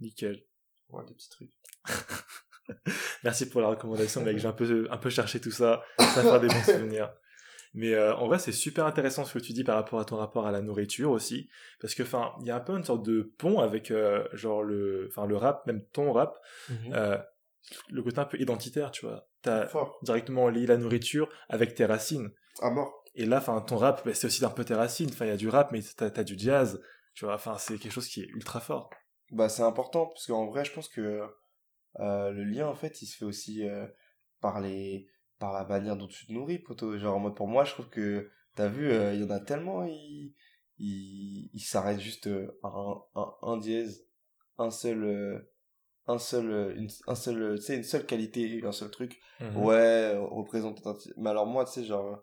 Nickel. tu trouveras des petits trucs. Merci pour la recommandation, mec. J'ai un peu, un peu cherché tout ça. Ça faire des bons souvenirs. Mais euh, en vrai, c'est super intéressant ce que tu dis par rapport à ton rapport à la nourriture aussi, parce que enfin, il y a un peu une sorte de pont avec euh, genre le, enfin le rap, même ton rap, euh, le côté un peu identitaire, tu vois. T'as Fort. directement lié la nourriture avec tes racines. À mort. Et là, enfin, ton rap, bah, c'est aussi un peu tes racines. Enfin, il y a du rap, mais t'as as du jazz, tu vois. Enfin, c'est quelque chose qui est ultra fort. Bah, c'est important, parce qu'en vrai, je pense que euh, le lien, en fait, il se fait aussi euh, par les par la manière dont tu te nourris. Genre, en mode, pour moi, je trouve que, t'as vu, euh, il y en a tellement, ils ils ils s'arrêtent juste à un, un, un dièse, un seul, un seul, euh, une, un seul, euh, tu sais, une seule qualité, un seul truc. Mhm. Ouais, représentatif. Mais alors, moi, tu sais, genre,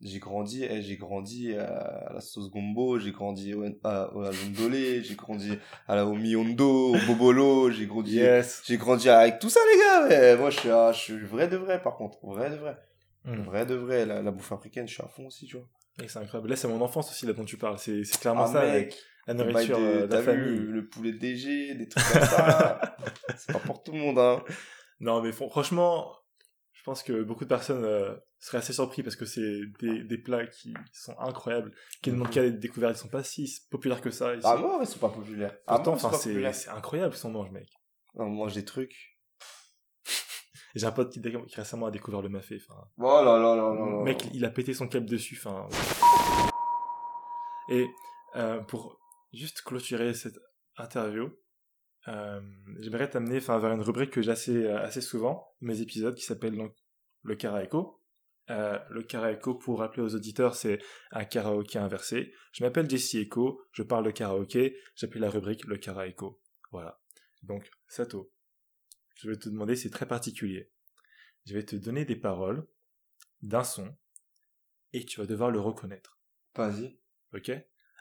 j'ai grandi, eh, j'ai grandi à la sauce gombo, j'ai grandi au, à, au dolé, j'ai grandi à la au miondo, au bobolo, j'ai grandi, Yes. j'ai grandi avec tout ça, les gars. ouais. Moi, je suis, à- je suis vrai de vrai, par contre. Vrai de vrai. Mhm. Vrai de vrai. La, la bouffe africaine, je suis à fond aussi, tu vois. C'est incroyable. Là, c'est mon enfance aussi, là, dont tu parles. C'est c'est clairement Ah, ça, mec. la nourriture de- euh, de la vu famille. le poulet DG, des trucs comme ça. c'est pas pour tout le monde, hein. Non, mais fran- franchement, je pense que beaucoup de personnes euh, seraient assez surpris parce que c'est des, des plats qui sont incroyables, qui demandent qu'à être découverts. Ils sont pas si populaires que ça. Ah, mort, ils sont pas populaires. Ah, Pourtant, populaires. c'est incroyable ce qu'on mange, mec. On mange des trucs. J'ai un pote qui, qui récemment a découvert le mafé. Enfin, Oh là là là là mec, il a pété son cap dessus. Enfin, et euh, pour juste clôturer cette interview, euh, j'aimerais t'amener enfin, vers une rubrique que j'ai assez, euh, assez souvent, mes épisodes, qui s'appelle donc le karaéko. Euh, le karaéko, pour rappeler aux auditeurs, c'est un karaoké inversé. Je m'appelle Jesse Echo, je parle de karaoké, j'appelle la rubrique le karaéko. Voilà. Donc, Sato, je vais te demander, c'est très particulier. Je vais te donner des paroles d'un son et tu vas devoir le reconnaître. Vas-y. Ok?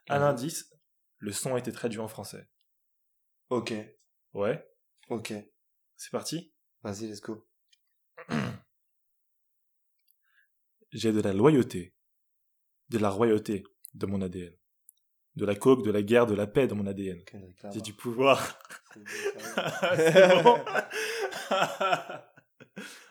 À l'indice, le son a été traduit en français. Ok. Ouais? Ok. C'est parti? Vas-y, let's go. J'ai de la loyauté, de la royauté dans mon ADN. De la coke, de la guerre, de la paix dans mon ADN. J'ai du pouvoir. C'est bon.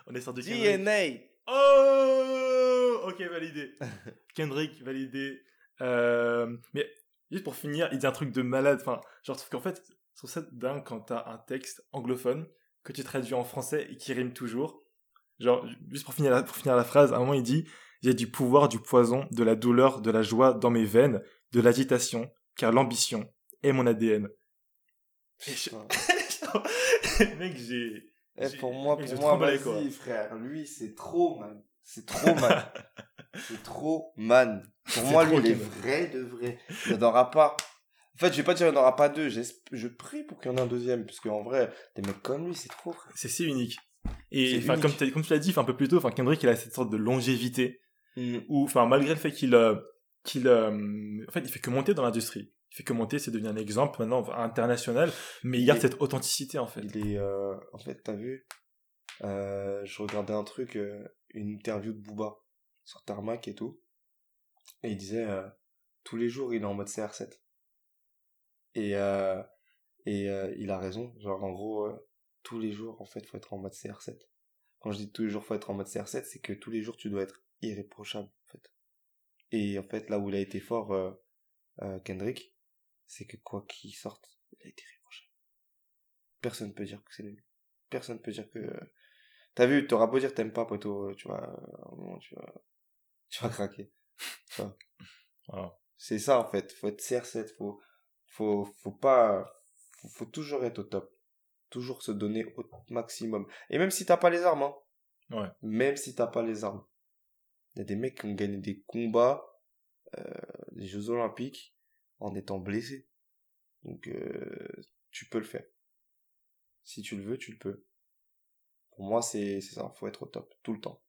On est du Kendrick. DNA. Oh Ok, validé. Kendrick, validé. Euh, mais juste pour finir, il dit un truc de malade. Enfin, genre, je trouve qu'en fait, je trouve ça dingue quand t'as un texte anglophone que tu traduis en français et qui rime toujours. Genre, juste pour finir la, pour finir la phrase, à un moment il dit J'ai du pouvoir, du poison, de la douleur, de la joie dans mes veines, de l'agitation, car l'ambition est mon ADN. Et je-. Mec, j'ai. Eh, j'ai- pour moi, pour moi, vas-y, frère. Lui, c'est trop, man. C'est trop, man. c'est trop, man. Pour moi, lui, il est vrai de vrai. Il n'y en aura pas. En fait, je vais pas dire il n'y en aura pas deux. Je prie pour qu'il y en ait un deuxième. Parce qu'en vrai, des mecs comme lui, c'est trop, frère. C'est si unique. Et enfin, comme, tu l'as dit un peu plus tôt, Kendrick, il a cette sorte de longévité Mm. où, enfin, malgré le fait qu'il, euh, qu'il, euh, en fait, il fait que monter dans l'industrie. Il fait que monter, c'est devenu un exemple maintenant international, mais il garde Et- cette authenticité en fait. Il est, euh, en fait, t'as vu, euh, je regardais un truc, une interview de Booba sur Tarmac et tout, et il disait, tous les jours, il est en mode CR7. Et, et il a raison. Genre, en gros, tous les jours, en fait, faut être en mode CR7. Quand je dis tous les jours, faut être en mode CR7, c'est que tous les jours, tu dois être irréprochable. Et en fait, là où il a été fort, euh, euh, Kendrick, c'est que quoi qu'il sorte, il a été irréprochable. Personne peut dire que c'est nul. Personne peut dire que... T'as vu, t'auras beau dire t'aimes pas, poteau, tu moment, tu vas, tu vas craquer. Tu vois. Voilà. C'est ça, en fait. Faut être CR7, faut, faut, faut pas, faut, faut toujours être au top. Toujours se donner au maximum. Et même si t'as pas les armes, hein. Ouais. Même si t'as pas les armes. Il y a des mecs qui ont gagné des combats, euh, des Jeux Olympiques, en étant blessés. Donc, euh, tu peux le faire. Si tu le veux, tu le peux. Pour moi, c'est ça. Faut être au top, tout le temps.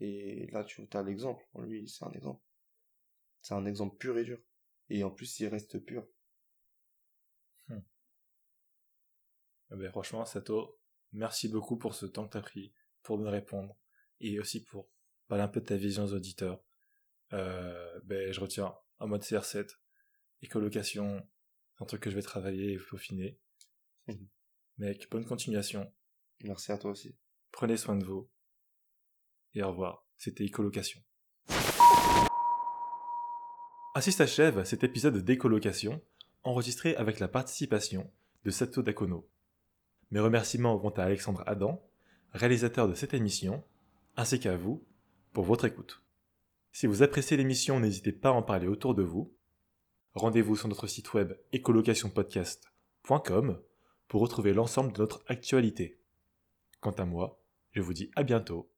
Et là, tu as l'exemple. Lui, c'est un exemple. C'est un exemple pur et dur. Et en plus, il reste pur. Eh ben, franchement, Sato, merci beaucoup pour ce temps que tu as pris pour me répondre et aussi pour parler un peu de ta vision aux auditeurs. Euh, ben, je retiens en mode CR7, écolocation, un truc que je vais travailler et peaufiner. Mhm. Mec, bonne continuation. Merci à toi aussi. Prenez soin de vous. Et au revoir. C'était Écolocation. Ainsi s'achève cet épisode d'écolocation, enregistré avec la participation de Sato Dakono. Mes remerciements vont à Alexandre Adam, réalisateur de cette émission, ainsi qu'à vous votre écoute. Si vous appréciez l'émission, n'hésitez pas à en parler autour de vous. Rendez-vous sur notre site web écolocationpodcast.com pour retrouver l'ensemble de notre actualité. Quant à moi, je vous dis à bientôt